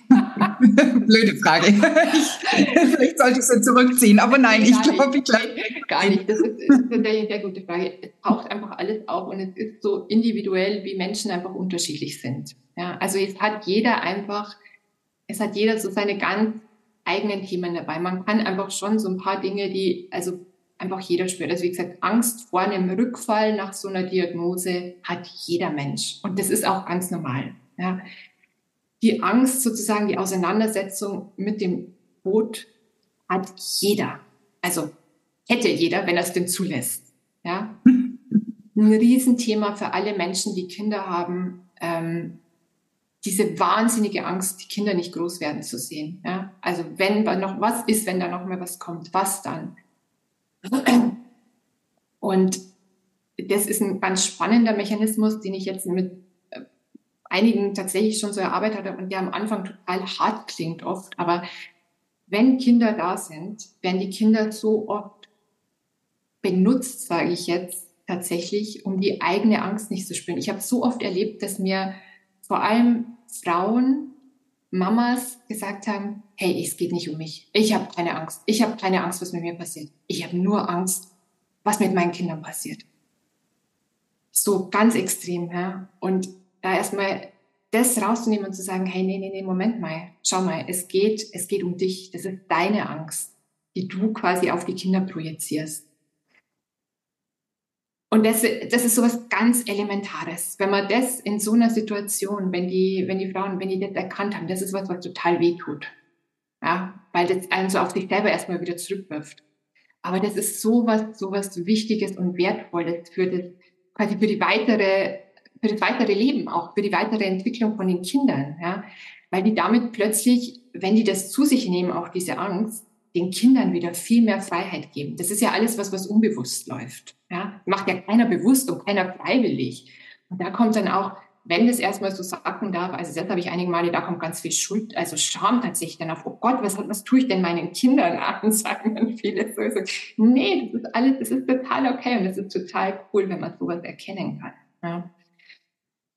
Blöde Frage. vielleicht sollte ich sie zurückziehen, aber nein, ich glaube, ich glaube. Gar nicht. Das ist, ist eine sehr, sehr gute Frage. Es taucht einfach alles auf und es ist so individuell, wie Menschen einfach unterschiedlich sind. Ja, also es hat jeder einfach, es hat jeder so seine ganz eigenen Themen dabei. Man kann einfach schon so ein paar Dinge, die, also einfach jeder spürt. Also wie gesagt, Angst vor einem Rückfall nach so einer Diagnose hat jeder Mensch. Und das ist auch ganz normal. Ja die Angst, sozusagen die Auseinandersetzung mit dem Tod hat jeder. Also hätte jeder, wenn er es denn zulässt. Ja? Ein Riesenthema für alle Menschen, die Kinder haben, ähm, diese wahnsinnige Angst, die Kinder nicht groß werden zu sehen. Ja? Also wenn noch was ist, wenn da noch mal was kommt, was dann? Und das ist ein ganz spannender Mechanismus, den ich jetzt mit einigen tatsächlich schon so erarbeitet habe und der am Anfang total hart klingt oft. Aber wenn Kinder da sind, werden die Kinder so oft benutzt, sage ich jetzt tatsächlich, um die eigene Angst nicht zu spüren. Ich habe so oft erlebt, dass mir vor allem Frauen, Mamas gesagt haben, hey, es geht nicht um mich. Ich habe keine Angst. Ich habe keine Angst, was mit mir passiert. Ich habe nur Angst, was mit meinen Kindern passiert. So ganz extrem, ja. Und da erstmal das rauszunehmen und zu sagen, hey, nee, nee, nee, Moment mal, schau mal, es geht, es geht um dich. Das ist deine Angst, die du quasi auf die Kinder projizierst. Und das, das ist sowas ganz Elementares. Wenn man das in so einer Situation, wenn die, wenn die Frauen, wenn die das erkannt haben, das ist was, was total weh tut. Ja, weil das einen so auf sich selber erstmal wieder zurückwirft. Aber das ist sowas, sowas Wichtiges und Wertvolles für das, quasi für die weitere für das weitere Leben, auch für die weitere Entwicklung von den Kindern, ja, weil die damit plötzlich, wenn die das zu sich nehmen, auch diese Angst, den Kindern wieder viel mehr Freiheit geben. Das ist ja alles was, was unbewusst läuft. Ja, macht ja keiner bewusst und keiner freiwillig. Und da kommt dann auch, wenn das erstmal so sacken darf, also das habe ich einige Male, da kommt ganz viel Schuld, also Scham tatsächlich dann auf, oh Gott, was, was tue ich denn meinen Kindern an, sagen dann viele so, so. Nee, das ist alles, das ist total okay und das ist total cool, wenn man sowas erkennen kann. Ja.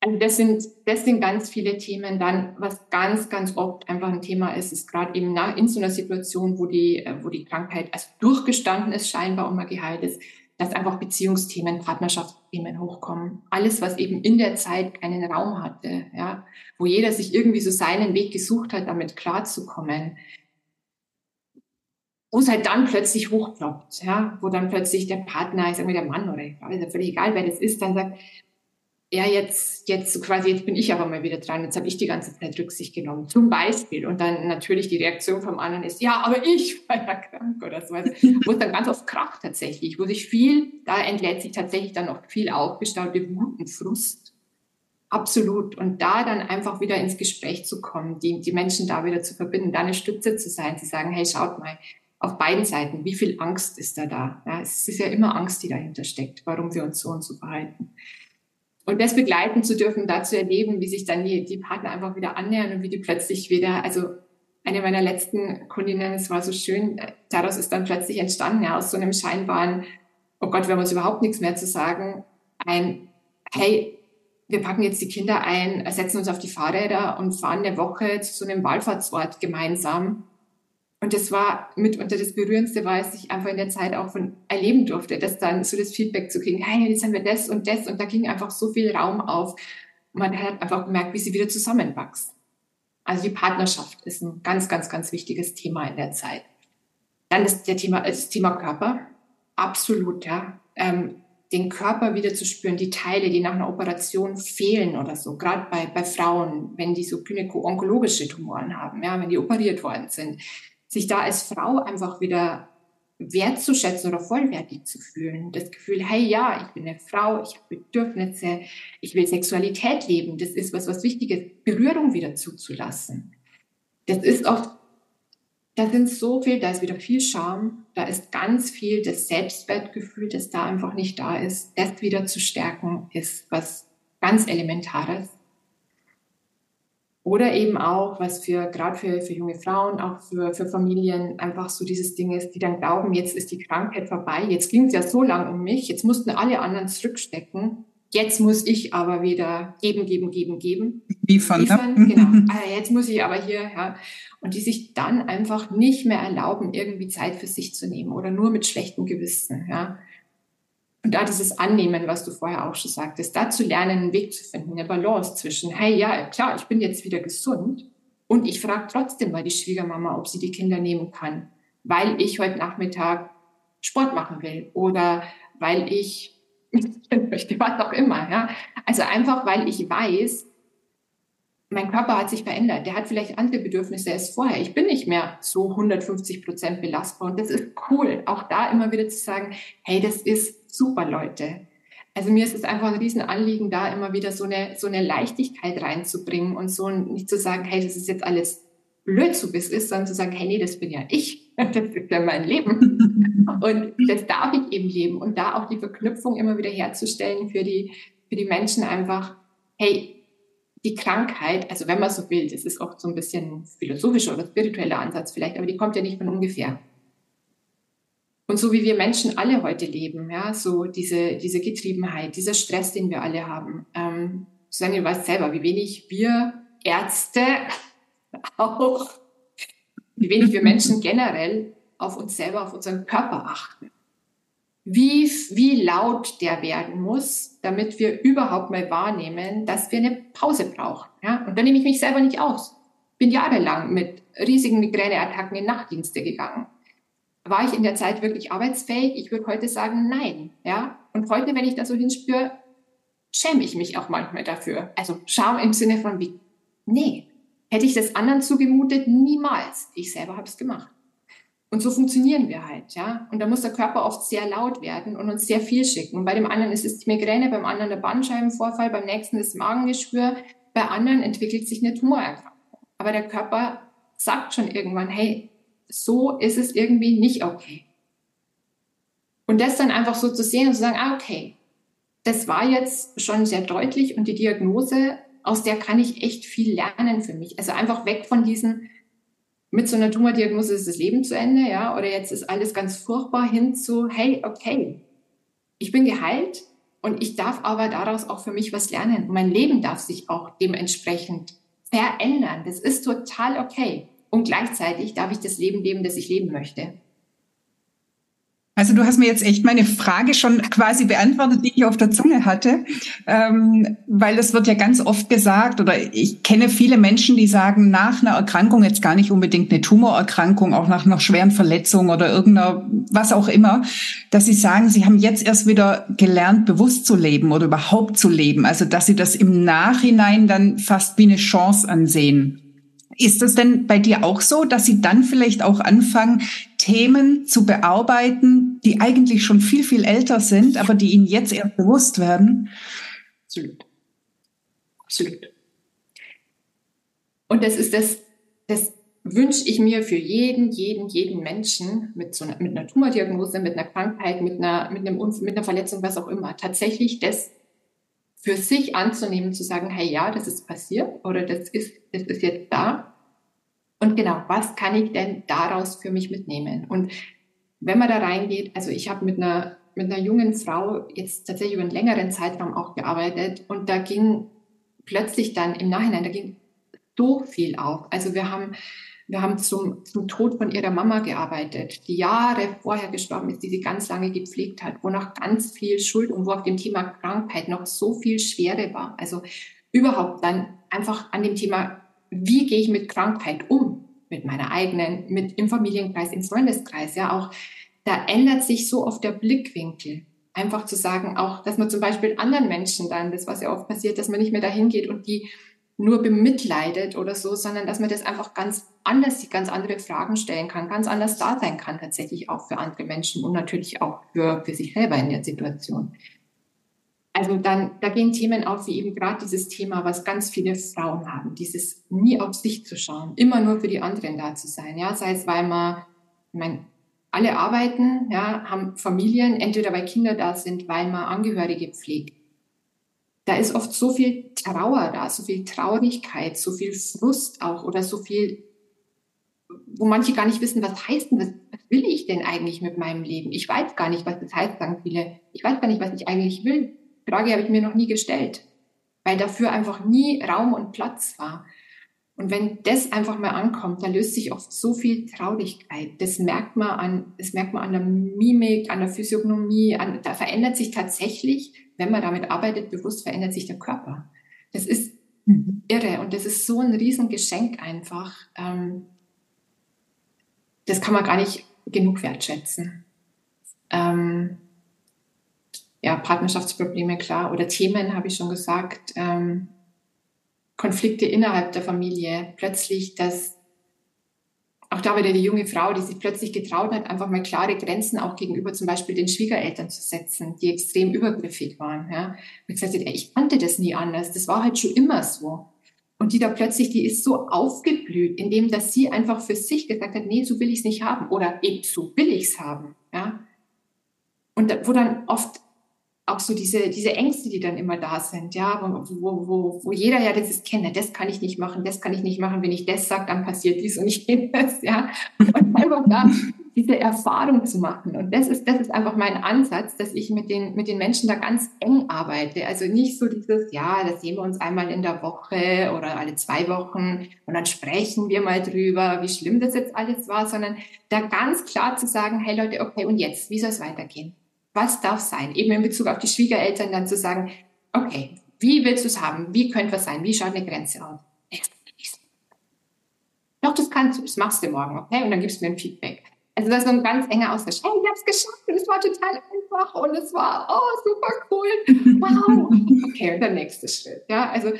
Also das sind, das sind ganz viele Themen. Dann, was ganz, ganz oft einfach ein Thema ist, ist gerade eben nach, in so einer Situation, wo die, wo die Krankheit also durchgestanden ist, scheinbar und mal geheilt ist, dass einfach Beziehungsthemen, Partnerschaftsthemen hochkommen. Alles, was eben in der Zeit keinen Raum hatte, ja, wo jeder sich irgendwie so seinen Weg gesucht hat, damit klarzukommen. Wo es halt dann plötzlich hochploppt, ja, wo dann plötzlich der Partner, ich sage mal der Mann oder ich weiß, völlig egal, wer das ist, dann sagt, ja, jetzt, jetzt quasi, jetzt bin ich aber mal wieder dran, jetzt habe ich die ganze Zeit Rücksicht genommen, zum Beispiel. Und dann natürlich die Reaktion vom anderen ist, ja, aber ich war ja krank oder so. Also, wo es dann ganz oft kracht tatsächlich, wo sich viel, da entlädt sich tatsächlich dann auch viel aufgestaute Wut und Frust. Absolut. Und da dann einfach wieder ins Gespräch zu kommen, die, die Menschen da wieder zu verbinden, da eine Stütze zu sein, zu sagen, hey, schaut mal, auf beiden Seiten, wie viel Angst ist da da? Ja, es ist ja immer Angst, die dahinter steckt, warum wir uns so und so verhalten. Und das begleiten zu dürfen, da zu erleben, wie sich dann die, die Partner einfach wieder annähern und wie die plötzlich wieder, also eine meiner letzten Kundinnen, es war so schön, daraus ist dann plötzlich entstanden, ja, aus so einem scheinbaren, oh Gott, wir haben uns überhaupt nichts mehr zu sagen, ein, hey, wir packen jetzt die Kinder ein, setzen uns auf die Fahrräder und fahren eine Woche zu so einem Wallfahrtsort gemeinsam und das war mitunter das Berührendste, was ich einfach in der Zeit auch von erleben durfte, dass dann so das Feedback zu kriegen, hey, jetzt haben wir das und das und da ging einfach so viel Raum auf. Man hat einfach gemerkt, wie sie wieder zusammenwachsen. Also die Partnerschaft ist ein ganz, ganz, ganz wichtiges Thema in der Zeit. Dann ist der Thema, das Thema Körper. Absolut, ja. Ähm, den Körper wieder zu spüren, die Teile, die nach einer Operation fehlen oder so, gerade bei, bei Frauen, wenn die so gynäko-onkologische Tumoren haben, ja, wenn die operiert worden sind, sich da als Frau einfach wieder wertzuschätzen oder vollwertig zu fühlen. Das Gefühl, hey, ja, ich bin eine Frau, ich habe Bedürfnisse, ich will Sexualität leben. Das ist was, was Wichtiges, Berührung wieder zuzulassen. Das ist oft, da sind so viel, da ist wieder viel Scham, da ist ganz viel das Selbstwertgefühl, das da einfach nicht da ist. Das wieder zu stärken, ist was ganz Elementares. Oder eben auch, was für, gerade für, für junge Frauen, auch für, für Familien einfach so dieses Ding ist, die dann glauben, jetzt ist die Krankheit vorbei, jetzt ging es ja so lang um mich, jetzt mussten alle anderen zurückstecken, jetzt muss ich aber wieder geben, geben, geben, geben. Liefern, liefern ja. genau. Also jetzt muss ich aber hier, ja. Und die sich dann einfach nicht mehr erlauben, irgendwie Zeit für sich zu nehmen oder nur mit schlechtem Gewissen, ja. Und da dieses Annehmen, was du vorher auch schon sagtest, da zu lernen, einen Weg zu finden, eine Balance zwischen, hey, ja, klar, ich bin jetzt wieder gesund und ich frage trotzdem mal die Schwiegermama, ob sie die Kinder nehmen kann, weil ich heute Nachmittag Sport machen will oder weil ich möchte, was auch immer. Ja? Also einfach, weil ich weiß, mein Körper hat sich verändert. Der hat vielleicht andere Bedürfnisse als vorher. Ich bin nicht mehr so 150 Prozent belastbar. Und das ist cool, auch da immer wieder zu sagen, hey, das ist super, Leute. Also mir ist es einfach ein Riesenanliegen, da immer wieder so eine, so eine Leichtigkeit reinzubringen und so nicht zu sagen, hey, das ist jetzt alles blöd, so wie es ist, sondern zu sagen, hey, nee, das bin ja ich. Das ist ja mein Leben. Und das darf ich eben leben. Und da auch die Verknüpfung immer wieder herzustellen für die, für die Menschen einfach, hey, die Krankheit, also wenn man so will, das ist auch so ein bisschen philosophischer oder spiritueller Ansatz vielleicht, aber die kommt ja nicht von ungefähr. Und so wie wir Menschen alle heute leben, ja, so diese, diese Getriebenheit, dieser Stress, den wir alle haben, ähm, Susanne, du weißt selber, wie wenig wir Ärzte auch, wie wenig wir Menschen generell auf uns selber, auf unseren Körper achten wie, wie laut der werden muss, damit wir überhaupt mal wahrnehmen, dass wir eine Pause brauchen. Ja? Und da nehme ich mich selber nicht aus. Bin jahrelang mit riesigen Migräneattacken in Nachtdienste gegangen. War ich in der Zeit wirklich arbeitsfähig? Ich würde heute sagen, nein. Ja? Und heute, wenn ich da so hinspüre, schäme ich mich auch manchmal dafür. Also Scham im Sinne von wie, nee, hätte ich das anderen zugemutet? Niemals. Ich selber habe es gemacht. Und so funktionieren wir halt, ja. Und da muss der Körper oft sehr laut werden und uns sehr viel schicken. Und bei dem anderen ist es die Migräne, beim anderen der Bandscheibenvorfall, beim nächsten ist Magengeschwür, bei anderen entwickelt sich eine Tumorerkrankung. Aber der Körper sagt schon irgendwann, hey, so ist es irgendwie nicht okay. Und das dann einfach so zu sehen und zu sagen, ah, okay, das war jetzt schon sehr deutlich und die Diagnose, aus der kann ich echt viel lernen für mich. Also einfach weg von diesen, mit so einer Tumordiagnose ist das Leben zu Ende, ja, oder jetzt ist alles ganz furchtbar hin zu, hey, okay, ich bin geheilt und ich darf aber daraus auch für mich was lernen. Und mein Leben darf sich auch dementsprechend verändern. Das ist total okay. Und gleichzeitig darf ich das Leben leben, das ich leben möchte. Also du hast mir jetzt echt meine Frage schon quasi beantwortet, die ich auf der Zunge hatte, ähm, weil es wird ja ganz oft gesagt oder ich kenne viele Menschen, die sagen nach einer Erkrankung jetzt gar nicht unbedingt eine Tumorerkrankung, auch nach einer schweren Verletzung oder irgendeiner was auch immer, dass sie sagen, sie haben jetzt erst wieder gelernt, bewusst zu leben oder überhaupt zu leben. Also dass sie das im Nachhinein dann fast wie eine Chance ansehen. Ist das denn bei dir auch so, dass Sie dann vielleicht auch anfangen, Themen zu bearbeiten, die eigentlich schon viel, viel älter sind, aber die Ihnen jetzt erst bewusst werden? Absolut. Absolut. Und das ist das, das wünsche ich mir für jeden, jeden, jeden Menschen mit so einer, mit einer Tumordiagnose, mit einer Krankheit, mit einer, mit einem mit einer Verletzung, was auch immer, tatsächlich das für sich anzunehmen, zu sagen, hey, ja, das ist passiert oder das ist, das ist jetzt da. Und genau, was kann ich denn daraus für mich mitnehmen? Und wenn man da reingeht, also ich habe mit einer, mit einer jungen Frau jetzt tatsächlich über einen längeren Zeitraum auch gearbeitet und da ging plötzlich dann im Nachhinein, da ging so viel auf. Also wir haben wir haben zum, zum Tod von ihrer Mama gearbeitet, die Jahre vorher gestorben ist, die sie ganz lange gepflegt hat, wo noch ganz viel Schuld und wo auf dem Thema Krankheit noch so viel Schwere war. Also überhaupt dann einfach an dem Thema wie gehe ich mit Krankheit um? Mit meiner eigenen, mit im Familienkreis, im Freundeskreis, ja auch. Da ändert sich so oft der Blickwinkel. Einfach zu sagen, auch, dass man zum Beispiel anderen Menschen dann, das was ja oft passiert, dass man nicht mehr dahin geht und die nur bemitleidet oder so, sondern dass man das einfach ganz anders, ganz andere Fragen stellen kann, ganz anders da sein kann tatsächlich auch für andere Menschen und natürlich auch für, für sich selber in der Situation. Also dann, da gehen Themen auf, wie eben gerade dieses Thema, was ganz viele Frauen haben, dieses nie auf sich zu schauen, immer nur für die anderen da zu sein, ja, sei es, weil man, ich meine, alle arbeiten, ja, haben Familien, entweder weil Kinder da sind, weil man Angehörige pflegt. Da ist oft so viel Trauer da, so viel Traurigkeit, so viel Frust auch oder so viel, wo manche gar nicht wissen, was heißt denn das, was will ich denn eigentlich mit meinem Leben? Ich weiß gar nicht, was das heißt, sagen viele. Ich weiß gar nicht, was ich eigentlich will. Frage habe ich mir noch nie gestellt, weil dafür einfach nie Raum und Platz war. Und wenn das einfach mal ankommt, dann löst sich oft so viel Traurigkeit. Das merkt man an, das merkt man an der Mimik, an der Physiognomie, an, da verändert sich tatsächlich, wenn man damit arbeitet, bewusst verändert sich der Körper. Das ist mhm. irre und das ist so ein Riesengeschenk einfach. Ähm, das kann man gar nicht genug wertschätzen. Ähm, ja, Partnerschaftsprobleme, klar, oder Themen, habe ich schon gesagt, ähm, Konflikte innerhalb der Familie, plötzlich dass auch da wieder die junge Frau, die sich plötzlich getraut hat, einfach mal klare Grenzen auch gegenüber zum Beispiel den Schwiegereltern zu setzen, die extrem übergriffig waren. Ja. Und gesagt hat, ey, ich kannte das nie anders, das war halt schon immer so. Und die da plötzlich, die ist so aufgeblüht, indem dass sie einfach für sich gesagt hat, nee, so will ich es nicht haben oder eben so will ich es haben. Ja. Und wo dann oft auch so diese, diese Ängste, die dann immer da sind, ja, wo, wo, wo jeder ja das ist kennt, das kann ich nicht machen, das kann ich nicht machen, wenn ich das sage, dann passiert dies und ich das, ja. Und einfach da diese Erfahrung zu machen. Und das ist, das ist einfach mein Ansatz, dass ich mit den, mit den Menschen da ganz eng arbeite. Also nicht so dieses, ja, das sehen wir uns einmal in der Woche oder alle zwei Wochen und dann sprechen wir mal drüber, wie schlimm das jetzt alles war, sondern da ganz klar zu sagen, hey Leute, okay, und jetzt, wie soll es weitergehen? Was darf sein? Eben in Bezug auf die Schwiegereltern dann zu sagen, okay, wie willst du es haben? Wie könnte was sein? Wie schaut eine Grenze aus? Doch, das kannst du, das machst du morgen, okay? Und dann gibst du mir ein Feedback. Also das ist so ein ganz enger Austausch. Hey, ich habe es geschafft und es war total einfach und es war, oh, super cool. Wow. Okay, und der nächste Schritt. Ja, also,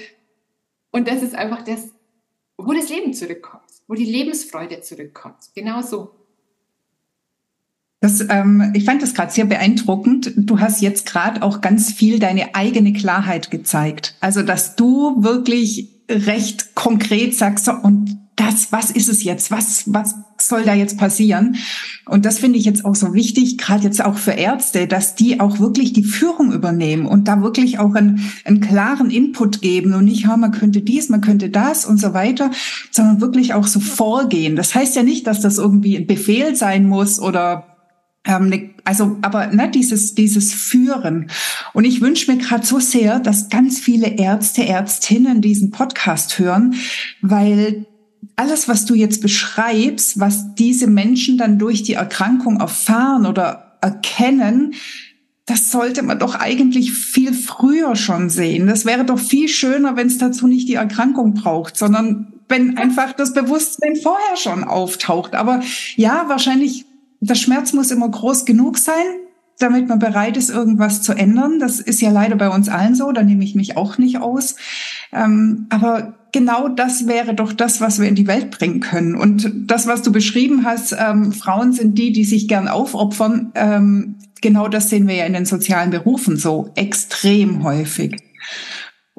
und das ist einfach das, wo das Leben zurückkommt, wo die Lebensfreude zurückkommt. Genau so. Das, ähm, ich fand das gerade sehr beeindruckend. Du hast jetzt gerade auch ganz viel deine eigene Klarheit gezeigt. Also, dass du wirklich recht konkret sagst, so, und das, was ist es jetzt? Was, was soll da jetzt passieren? Und das finde ich jetzt auch so wichtig, gerade jetzt auch für Ärzte, dass die auch wirklich die Führung übernehmen und da wirklich auch einen, einen klaren Input geben und nicht, ja, man könnte dies, man könnte das und so weiter, sondern wirklich auch so vorgehen. Das heißt ja nicht, dass das irgendwie ein Befehl sein muss oder also, aber ne, dieses, dieses Führen. Und ich wünsche mir gerade so sehr, dass ganz viele Ärzte, Ärztinnen diesen Podcast hören, weil alles, was du jetzt beschreibst, was diese Menschen dann durch die Erkrankung erfahren oder erkennen, das sollte man doch eigentlich viel früher schon sehen. Das wäre doch viel schöner, wenn es dazu nicht die Erkrankung braucht, sondern wenn einfach das Bewusstsein vorher schon auftaucht. Aber ja, wahrscheinlich der Schmerz muss immer groß genug sein, damit man bereit ist, irgendwas zu ändern. Das ist ja leider bei uns allen so, da nehme ich mich auch nicht aus. Ähm, aber genau das wäre doch das, was wir in die Welt bringen können. Und das, was du beschrieben hast, ähm, Frauen sind die, die sich gern aufopfern, ähm, genau das sehen wir ja in den sozialen Berufen so extrem häufig.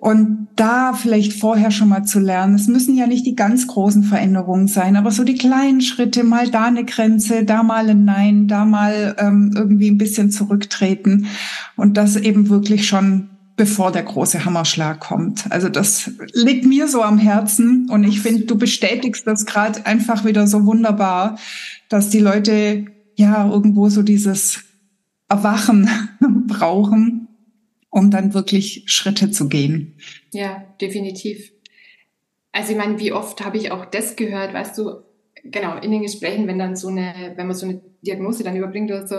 Und da vielleicht vorher schon mal zu lernen, es müssen ja nicht die ganz großen Veränderungen sein, aber so die kleinen Schritte, mal da eine Grenze, da mal ein Nein, da mal ähm, irgendwie ein bisschen zurücktreten und das eben wirklich schon bevor der große Hammerschlag kommt. Also das liegt mir so am Herzen und ich finde, du bestätigst das gerade einfach wieder so wunderbar, dass die Leute ja irgendwo so dieses Erwachen brauchen um dann wirklich Schritte zu gehen. Ja, definitiv. Also ich meine, wie oft habe ich auch das gehört, weißt du, genau, in den Gesprächen, wenn dann so eine, wenn man so eine Diagnose dann überbringt oder so,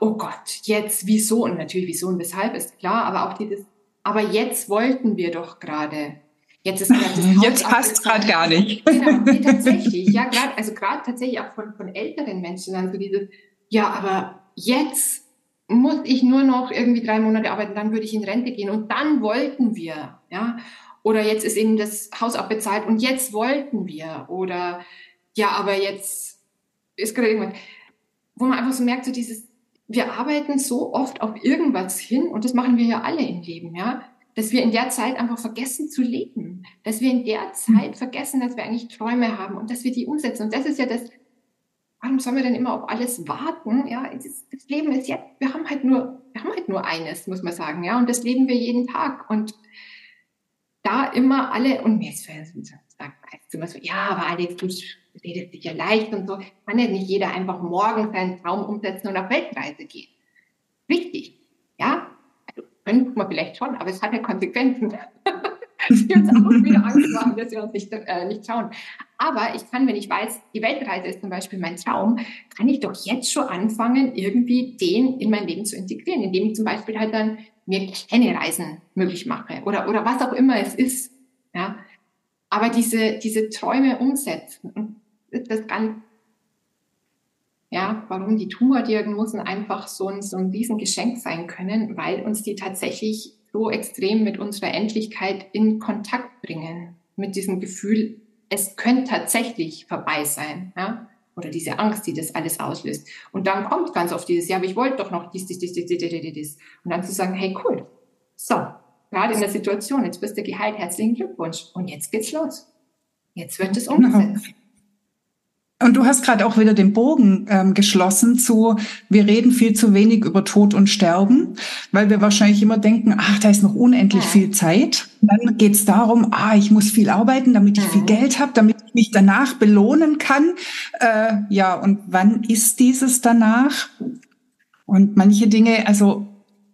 oh Gott, jetzt, wieso? Und natürlich wieso und weshalb ist klar, aber auch dieses, aber jetzt wollten wir doch gerade. Jetzt ist das Jetzt passt gerade gar nicht. Genau, nee, tatsächlich. Ja, gerade, also gerade tatsächlich auch von, von älteren Menschen dann so dieses, ja, aber jetzt muss ich nur noch irgendwie drei Monate arbeiten, dann würde ich in Rente gehen und dann wollten wir, ja. Oder jetzt ist eben das Haus abbezahlt und jetzt wollten wir. Oder ja, aber jetzt ist gerade irgendwas, wo man einfach so merkt, so dieses, wir arbeiten so oft auf irgendwas hin und das machen wir ja alle im Leben, ja dass wir in der Zeit einfach vergessen zu leben, dass wir in der Zeit vergessen, dass wir eigentlich Träume haben und dass wir die umsetzen. Und das ist ja das, warum sollen wir denn immer auf alles warten? Ja, das Leben ist jetzt, wir haben halt nur, wir haben halt nur eines, muss man sagen, ja, und das leben wir jeden Tag. Und da immer alle, und mir ist sagt immer so, ja, aber Alex, du redest dich ja leicht und so, kann ja nicht jeder einfach morgen seinen Traum umsetzen und auf Weltreise gehen. Wichtig, ja, können wir vielleicht schon, aber es hat ja Konsequenzen, die uns auch wieder Angst machen, dass wir uns nicht, äh, nicht schauen. Aber ich kann, wenn ich weiß, die Weltreise ist zum Beispiel mein Traum, kann ich doch jetzt schon anfangen, irgendwie den in mein Leben zu integrieren, indem ich zum Beispiel halt dann mir keine Reisen möglich mache oder, oder was auch immer es ist. Ja? Aber diese, diese Träume umsetzen, das ganz ja, warum die Tumordiagnosen einfach so ein, so ein Riesengeschenk sein können, weil uns die tatsächlich so extrem mit unserer Endlichkeit in Kontakt bringen. Mit diesem Gefühl, es könnte tatsächlich vorbei sein. Ja? Oder diese Angst, die das alles auslöst. Und dann kommt ganz oft dieses, ja, aber ich wollte doch noch dies, dies, dies, dies, dies, dies, dies. Und dann zu sagen, hey, cool. So, gerade in der Situation, jetzt bist du geheilt, herzlichen Glückwunsch. Und jetzt geht's los. Jetzt wird es umgesetzt. Und du hast gerade auch wieder den Bogen ähm, geschlossen zu, wir reden viel zu wenig über Tod und Sterben, weil wir wahrscheinlich immer denken, ach, da ist noch unendlich ja. viel Zeit. Dann geht es darum, ah, ich muss viel arbeiten, damit ich ja. viel Geld habe, damit ich mich danach belohnen kann. Äh, ja, und wann ist dieses danach? Und manche Dinge, also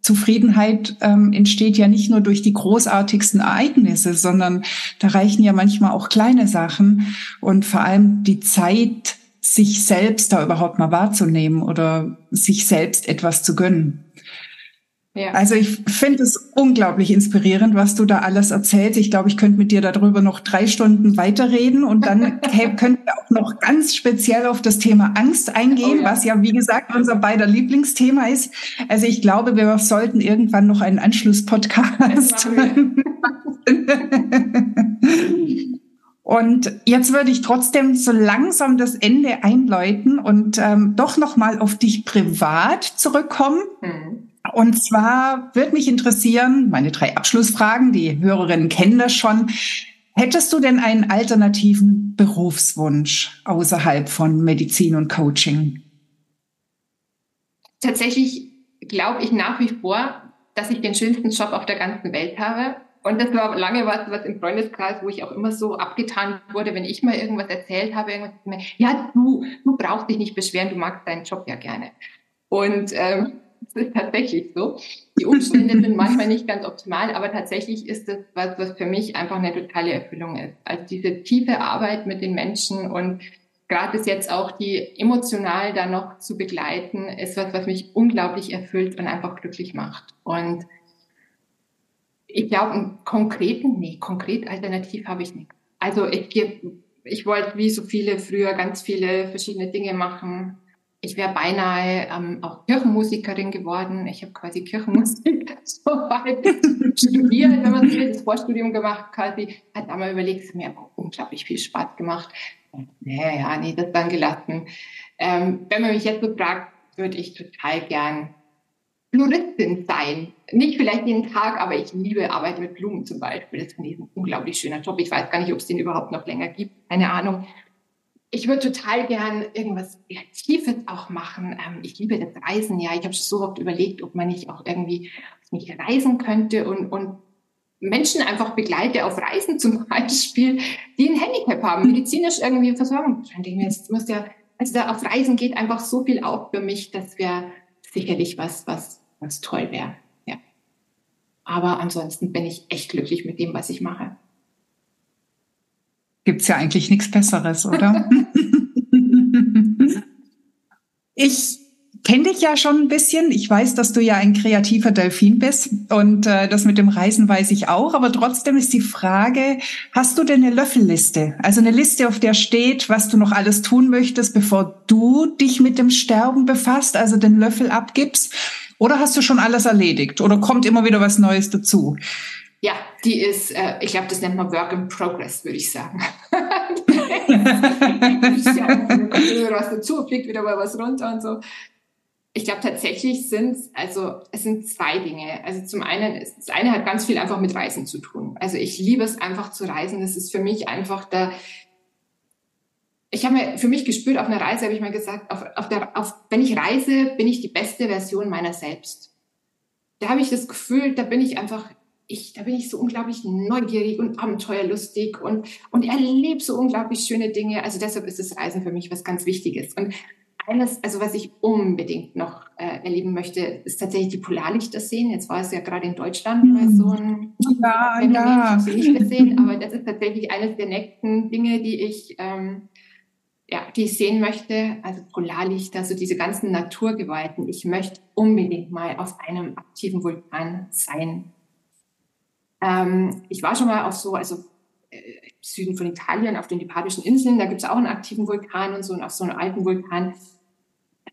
Zufriedenheit ähm, entsteht ja nicht nur durch die großartigsten Ereignisse, sondern da reichen ja manchmal auch kleine Sachen und vor allem die Zeit, sich selbst da überhaupt mal wahrzunehmen oder sich selbst etwas zu gönnen. Ja. Also ich finde es unglaublich inspirierend, was du da alles erzählst. Ich glaube, ich könnte mit dir darüber noch drei Stunden weiterreden und dann könnten wir auch noch ganz speziell auf das Thema Angst eingehen, oh ja. was ja, wie gesagt, unser beider Lieblingsthema ist. Also ich glaube, wir sollten irgendwann noch einen Anschlusspodcast. Und jetzt würde ich trotzdem so langsam das Ende einläuten und ähm, doch noch mal auf dich privat zurückkommen. Mhm. Und zwar würde mich interessieren, meine drei Abschlussfragen, die Hörerinnen kennen das schon. Hättest du denn einen alternativen Berufswunsch außerhalb von Medizin und Coaching? Tatsächlich glaube ich nach wie vor, dass ich den schönsten Job auf der ganzen Welt habe. Und das war lange was, was im Freundeskreis, wo ich auch immer so abgetan wurde, wenn ich mal irgendwas erzählt habe, irgendwas, ja, du, du brauchst dich nicht beschweren, du magst deinen Job ja gerne. Und ähm, ist tatsächlich so. Die Umstände sind manchmal nicht ganz optimal, aber tatsächlich ist das was, was für mich einfach eine totale Erfüllung ist. Also diese tiefe Arbeit mit den Menschen und gerade jetzt auch die emotional da noch zu begleiten, ist was, was mich unglaublich erfüllt und einfach glücklich macht. Und ich glaube, einen konkreten, nee, konkret alternativ habe ich nicht. Also ich, ich wollte wie so viele früher ganz viele verschiedene Dinge machen ich wäre beinahe ähm, auch Kirchenmusikerin geworden. Ich habe quasi Kirchenmusik so weit studiert, wenn man so das Vorstudium gemacht quasi. Hat einmal überlegt, es mir aber unglaublich viel Spaß gemacht. Naja, ja, nee, das dann gelassen. Ähm, wenn man mich jetzt so fragt, würde ich total gern Floristin sein. Nicht vielleicht jeden Tag, aber ich liebe Arbeit mit Blumen zum Beispiel. Das ist ein unglaublich schöner Job. Ich weiß gar nicht, ob es den überhaupt noch länger gibt. Keine Ahnung ich würde total gern irgendwas Kreatives auch machen. Ähm, ich liebe das Reisen, ja. Ich habe schon so oft überlegt, ob man nicht auch irgendwie nicht reisen könnte und, und Menschen einfach begleite auf Reisen zum Beispiel, die ein Handicap haben, medizinisch irgendwie versorgen. Dann denke ich mir, jetzt muss ja, also da auf Reisen geht einfach so viel auf für mich, das wäre sicherlich was, was, was toll wäre. Ja. Aber ansonsten bin ich echt glücklich mit dem, was ich mache gibt's ja eigentlich nichts Besseres, oder? ich kenne dich ja schon ein bisschen. Ich weiß, dass du ja ein kreativer Delfin bist und äh, das mit dem Reisen weiß ich auch. Aber trotzdem ist die Frage, hast du denn eine Löffelliste? Also eine Liste, auf der steht, was du noch alles tun möchtest, bevor du dich mit dem Sterben befasst, also den Löffel abgibst? Oder hast du schon alles erledigt? Oder kommt immer wieder was Neues dazu? Ja, die ist, äh, ich glaube, das nennt man Work in Progress, würde ich sagen. was dazu, fliegt wieder mal was runter und so. Ich glaube tatsächlich sind also es sind zwei Dinge. Also zum einen, das eine hat ganz viel einfach mit Reisen zu tun. Also ich liebe es einfach zu reisen. Das ist für mich einfach der, ich habe mir für mich gespürt, auf einer Reise habe ich mal gesagt, auf, auf der, auf, wenn ich reise, bin ich die beste Version meiner selbst. Da habe ich das Gefühl, da bin ich einfach, ich, da bin ich so unglaublich neugierig und abenteuerlustig und, und erlebe so unglaublich schöne Dinge. Also deshalb ist das Reisen für mich was ganz Wichtiges. Und eines, also was ich unbedingt noch äh, erleben möchte, ist tatsächlich die Polarlichter sehen. Jetzt war es ja gerade in Deutschland mhm. so ein ja, Phänomen. ja. Nicht gesehen, aber das ist tatsächlich eines der nächsten Dinge, die ich ähm, ja, die ich sehen möchte. Also Polarlichter, so diese ganzen Naturgewalten. Ich möchte unbedingt mal auf einem aktiven Vulkan sein. Ähm, ich war schon mal auf so, also äh, Süden von Italien, auf den Lipadischen Inseln, da gibt es auch einen aktiven Vulkan und so, und auf so einem alten Vulkan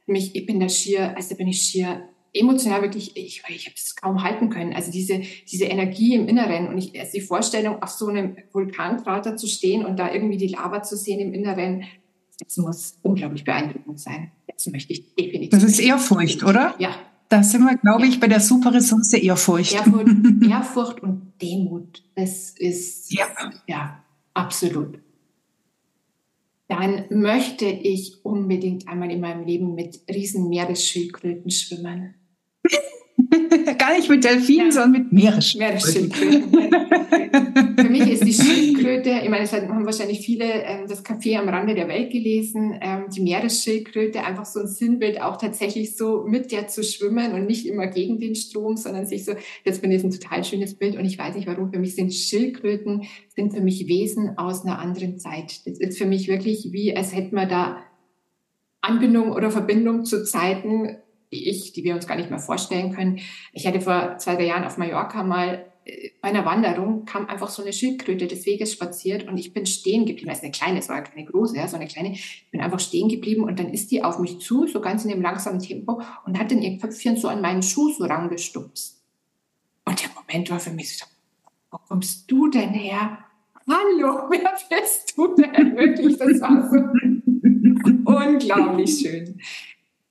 mich, ich bin da schier, also da bin ich schier emotional wirklich, ich, ich habe es kaum halten können. Also diese, diese Energie im Inneren und ich, also die Vorstellung, auf so einem Vulkankrater zu stehen und da irgendwie die Lava zu sehen im Inneren, das muss unglaublich beeindruckend sein. Das möchte ich definitiv. Das ist Ehrfurcht, oder? Ja. Da sind wir, glaube ich, bei der super Ressource Ehrfurcht. Ehrfurcht, Ehrfurcht und Demut. Das ist, ja, ja absolut dann möchte ich unbedingt einmal in meinem Leben mit riesen Meeresschildkröten schwimmen. Gar nicht mit Delfinen, ja. sondern mit Meeresschildkröten. Für mich ist die Schildkröte, ich meine, es haben wahrscheinlich viele ähm, das Café am Rande der Welt gelesen, ähm, die Meeresschildkröte, einfach so ein Sinnbild, auch tatsächlich so mit der zu schwimmen und nicht immer gegen den Strom, sondern sich so, das finde ich ein total schönes Bild und ich weiß nicht warum, für mich sind Schildkröten, sind für mich Wesen aus einer anderen Zeit. Das ist für mich wirklich wie, als hätten wir da Anbindung oder Verbindung zu Zeiten, die ich, die wir uns gar nicht mehr vorstellen können. Ich hatte vor zwei, drei Jahren auf Mallorca mal bei einer Wanderung kam einfach so eine Schildkröte des Weges spaziert und ich bin stehen geblieben. Das ist eine kleine, es war keine große, ja, so eine kleine. Ich bin einfach stehen geblieben und dann ist die auf mich zu, so ganz in dem langsamen Tempo und hat dann ihr Köpfchen so an meinen Schuh so rangestupst. Und der Moment war für mich so, wo kommst du denn her? Hallo, wer bist du denn? Wirklich, das war so unglaublich schön.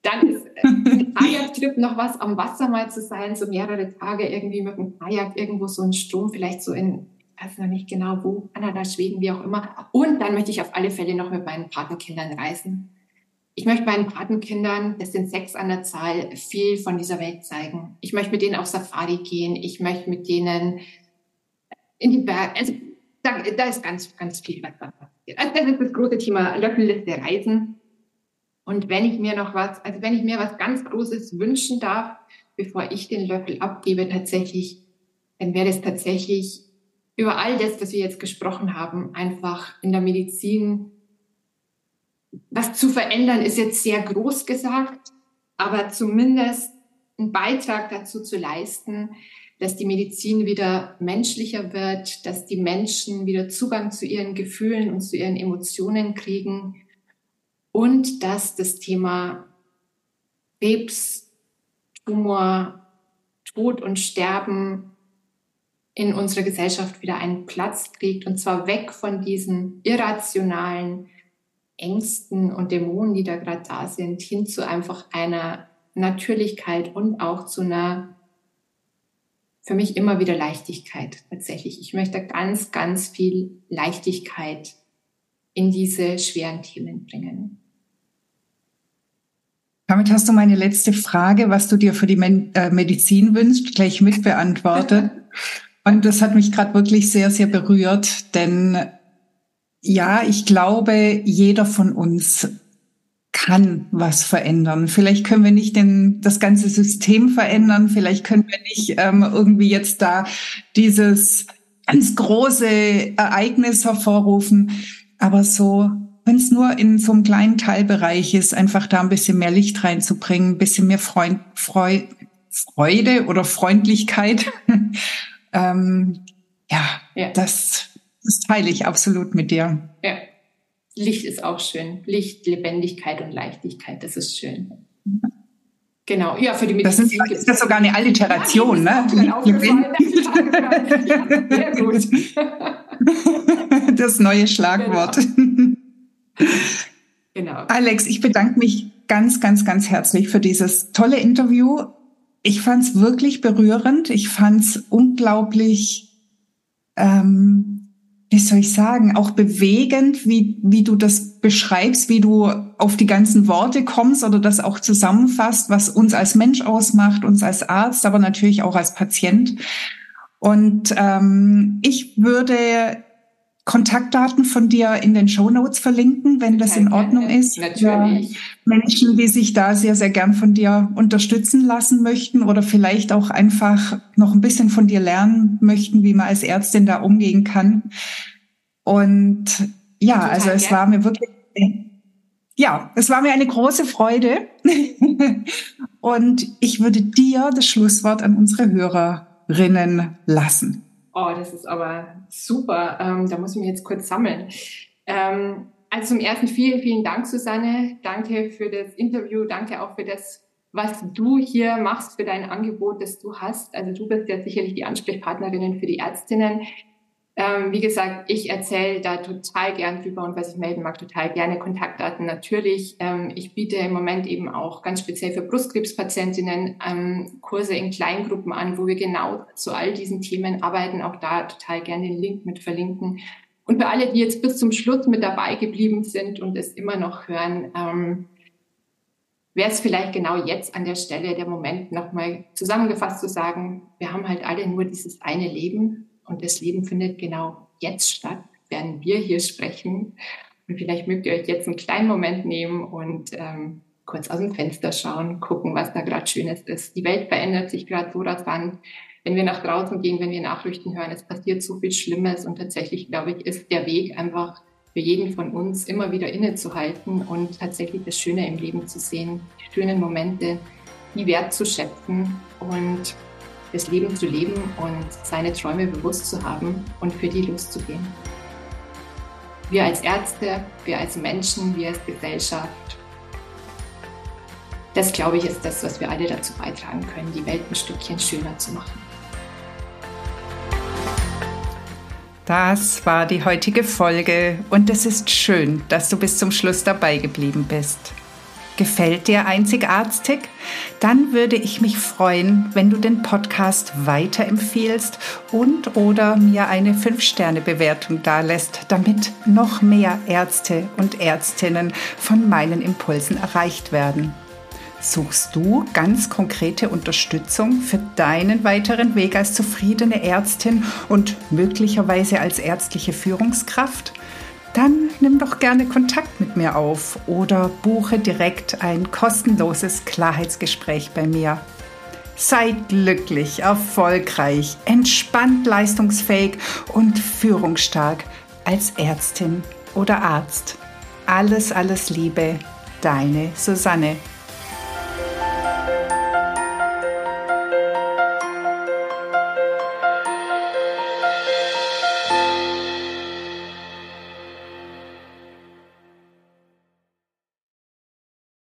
Dann ist äh, Kajaktrip noch was am Wasser mal zu sein, so mehrere Tage irgendwie mit dem Kajak irgendwo so ein Strom, vielleicht so in, ich weiß noch nicht genau wo, Kanada, Schweden, wie auch immer. Und dann möchte ich auf alle Fälle noch mit meinen Patenkindern reisen. Ich möchte meinen Patenkindern, das sind sechs an der Zahl, viel von dieser Welt zeigen. Ich möchte mit denen auf Safari gehen. Ich möchte mit denen in die Berge. Also da, da ist ganz, ganz viel was passiert. Also das ist das große Thema Löffelliste Reisen. Und wenn ich mir noch was, also wenn ich mir was ganz Großes wünschen darf, bevor ich den Löffel abgebe, tatsächlich, dann wäre es tatsächlich über all das, was wir jetzt gesprochen haben, einfach in der Medizin was zu verändern, ist jetzt sehr groß gesagt, aber zumindest einen Beitrag dazu zu leisten, dass die Medizin wieder menschlicher wird, dass die Menschen wieder Zugang zu ihren Gefühlen und zu ihren Emotionen kriegen und dass das Thema Krebs, Tumor, Tod und Sterben in unserer Gesellschaft wieder einen Platz kriegt und zwar weg von diesen irrationalen Ängsten und Dämonen, die da gerade da sind, hin zu einfach einer Natürlichkeit und auch zu einer für mich immer wieder Leichtigkeit tatsächlich. Ich möchte ganz, ganz viel Leichtigkeit in diese schweren Themen bringen. Damit hast du meine letzte Frage, was du dir für die äh, Medizin wünschst, gleich mitbeantwortet. Und das hat mich gerade wirklich sehr, sehr berührt, denn ja, ich glaube, jeder von uns kann was verändern. Vielleicht können wir nicht den, das ganze System verändern, vielleicht können wir nicht ähm, irgendwie jetzt da dieses ganz große Ereignis hervorrufen, aber so wenn es nur in so einem kleinen Teilbereich ist, einfach da ein bisschen mehr Licht reinzubringen, ein bisschen mehr Freund, Freu, Freude oder Freundlichkeit. ähm, ja, ja, Das, das teile ich absolut mit dir. Ja. Licht ist auch schön. Licht, Lebendigkeit und Leichtigkeit, das ist schön. Genau, ja, für die Medizin. Das ist, ist das sogar eine Alliteration, ja, ne? Sehr gut. Das neue Schlagwort. Genau. Genau. Alex, ich bedanke mich ganz, ganz, ganz herzlich für dieses tolle Interview. Ich fand es wirklich berührend. Ich fand es unglaublich, ähm, wie soll ich sagen, auch bewegend, wie, wie du das beschreibst, wie du auf die ganzen Worte kommst oder das auch zusammenfasst, was uns als Mensch ausmacht, uns als Arzt, aber natürlich auch als Patient. Und ähm, ich würde Kontaktdaten von dir in den Show Notes verlinken, wenn das in Ordnung ist. Natürlich. Menschen, die sich da sehr, sehr gern von dir unterstützen lassen möchten oder vielleicht auch einfach noch ein bisschen von dir lernen möchten, wie man als Ärztin da umgehen kann. Und ja, Total also es gern. war mir wirklich, ja, es war mir eine große Freude. Und ich würde dir das Schlusswort an unsere Hörerinnen lassen. Oh, das ist aber super. Ähm, da muss ich mich jetzt kurz sammeln. Ähm, also zum ersten vielen, vielen Dank, Susanne. Danke für das Interview. Danke auch für das, was du hier machst, für dein Angebot, das du hast. Also du bist ja sicherlich die Ansprechpartnerin für die Ärztinnen. Ähm, wie gesagt, ich erzähle da total gern drüber und was ich melden mag, total gerne Kontaktdaten natürlich. Ähm, ich biete im Moment eben auch ganz speziell für Brustkrebspatientinnen ähm, Kurse in Kleingruppen an, wo wir genau zu all diesen Themen arbeiten. Auch da total gerne den Link mit verlinken. Und für alle, die jetzt bis zum Schluss mit dabei geblieben sind und es immer noch hören, ähm, wäre es vielleicht genau jetzt an der Stelle der Moment, nochmal zusammengefasst zu sagen, wir haben halt alle nur dieses eine Leben und das Leben findet genau jetzt statt, während wir hier sprechen. Und vielleicht mögt ihr euch jetzt einen kleinen Moment nehmen und ähm, kurz aus dem Fenster schauen, gucken, was da gerade Schönes ist. Die Welt verändert sich gerade so rasant. Wenn wir nach draußen gehen, wenn wir Nachrichten hören, es passiert so viel Schlimmes und tatsächlich, glaube ich, ist der Weg einfach für jeden von uns immer wieder innezuhalten und tatsächlich das Schöne im Leben zu sehen, die schönen Momente, die wertzuschätzen und das Leben zu leben und seine Träume bewusst zu haben und für die loszugehen. Wir als Ärzte, wir als Menschen, wir als Gesellschaft, das glaube ich ist das, was wir alle dazu beitragen können, die Welt ein Stückchen schöner zu machen. Das war die heutige Folge und es ist schön, dass du bis zum Schluss dabei geblieben bist. Gefällt dir Einzigartig? Dann würde ich mich freuen, wenn du den Podcast weiterempfehlst und oder mir eine 5-Sterne-Bewertung dalässt, damit noch mehr Ärzte und Ärztinnen von meinen Impulsen erreicht werden. Suchst du ganz konkrete Unterstützung für deinen weiteren Weg als zufriedene Ärztin und möglicherweise als ärztliche Führungskraft? Dann nimm doch gerne Kontakt mit mir auf oder buche direkt ein kostenloses Klarheitsgespräch bei mir. Sei glücklich, erfolgreich, entspannt leistungsfähig und führungsstark als Ärztin oder Arzt. Alles, alles Liebe, deine Susanne.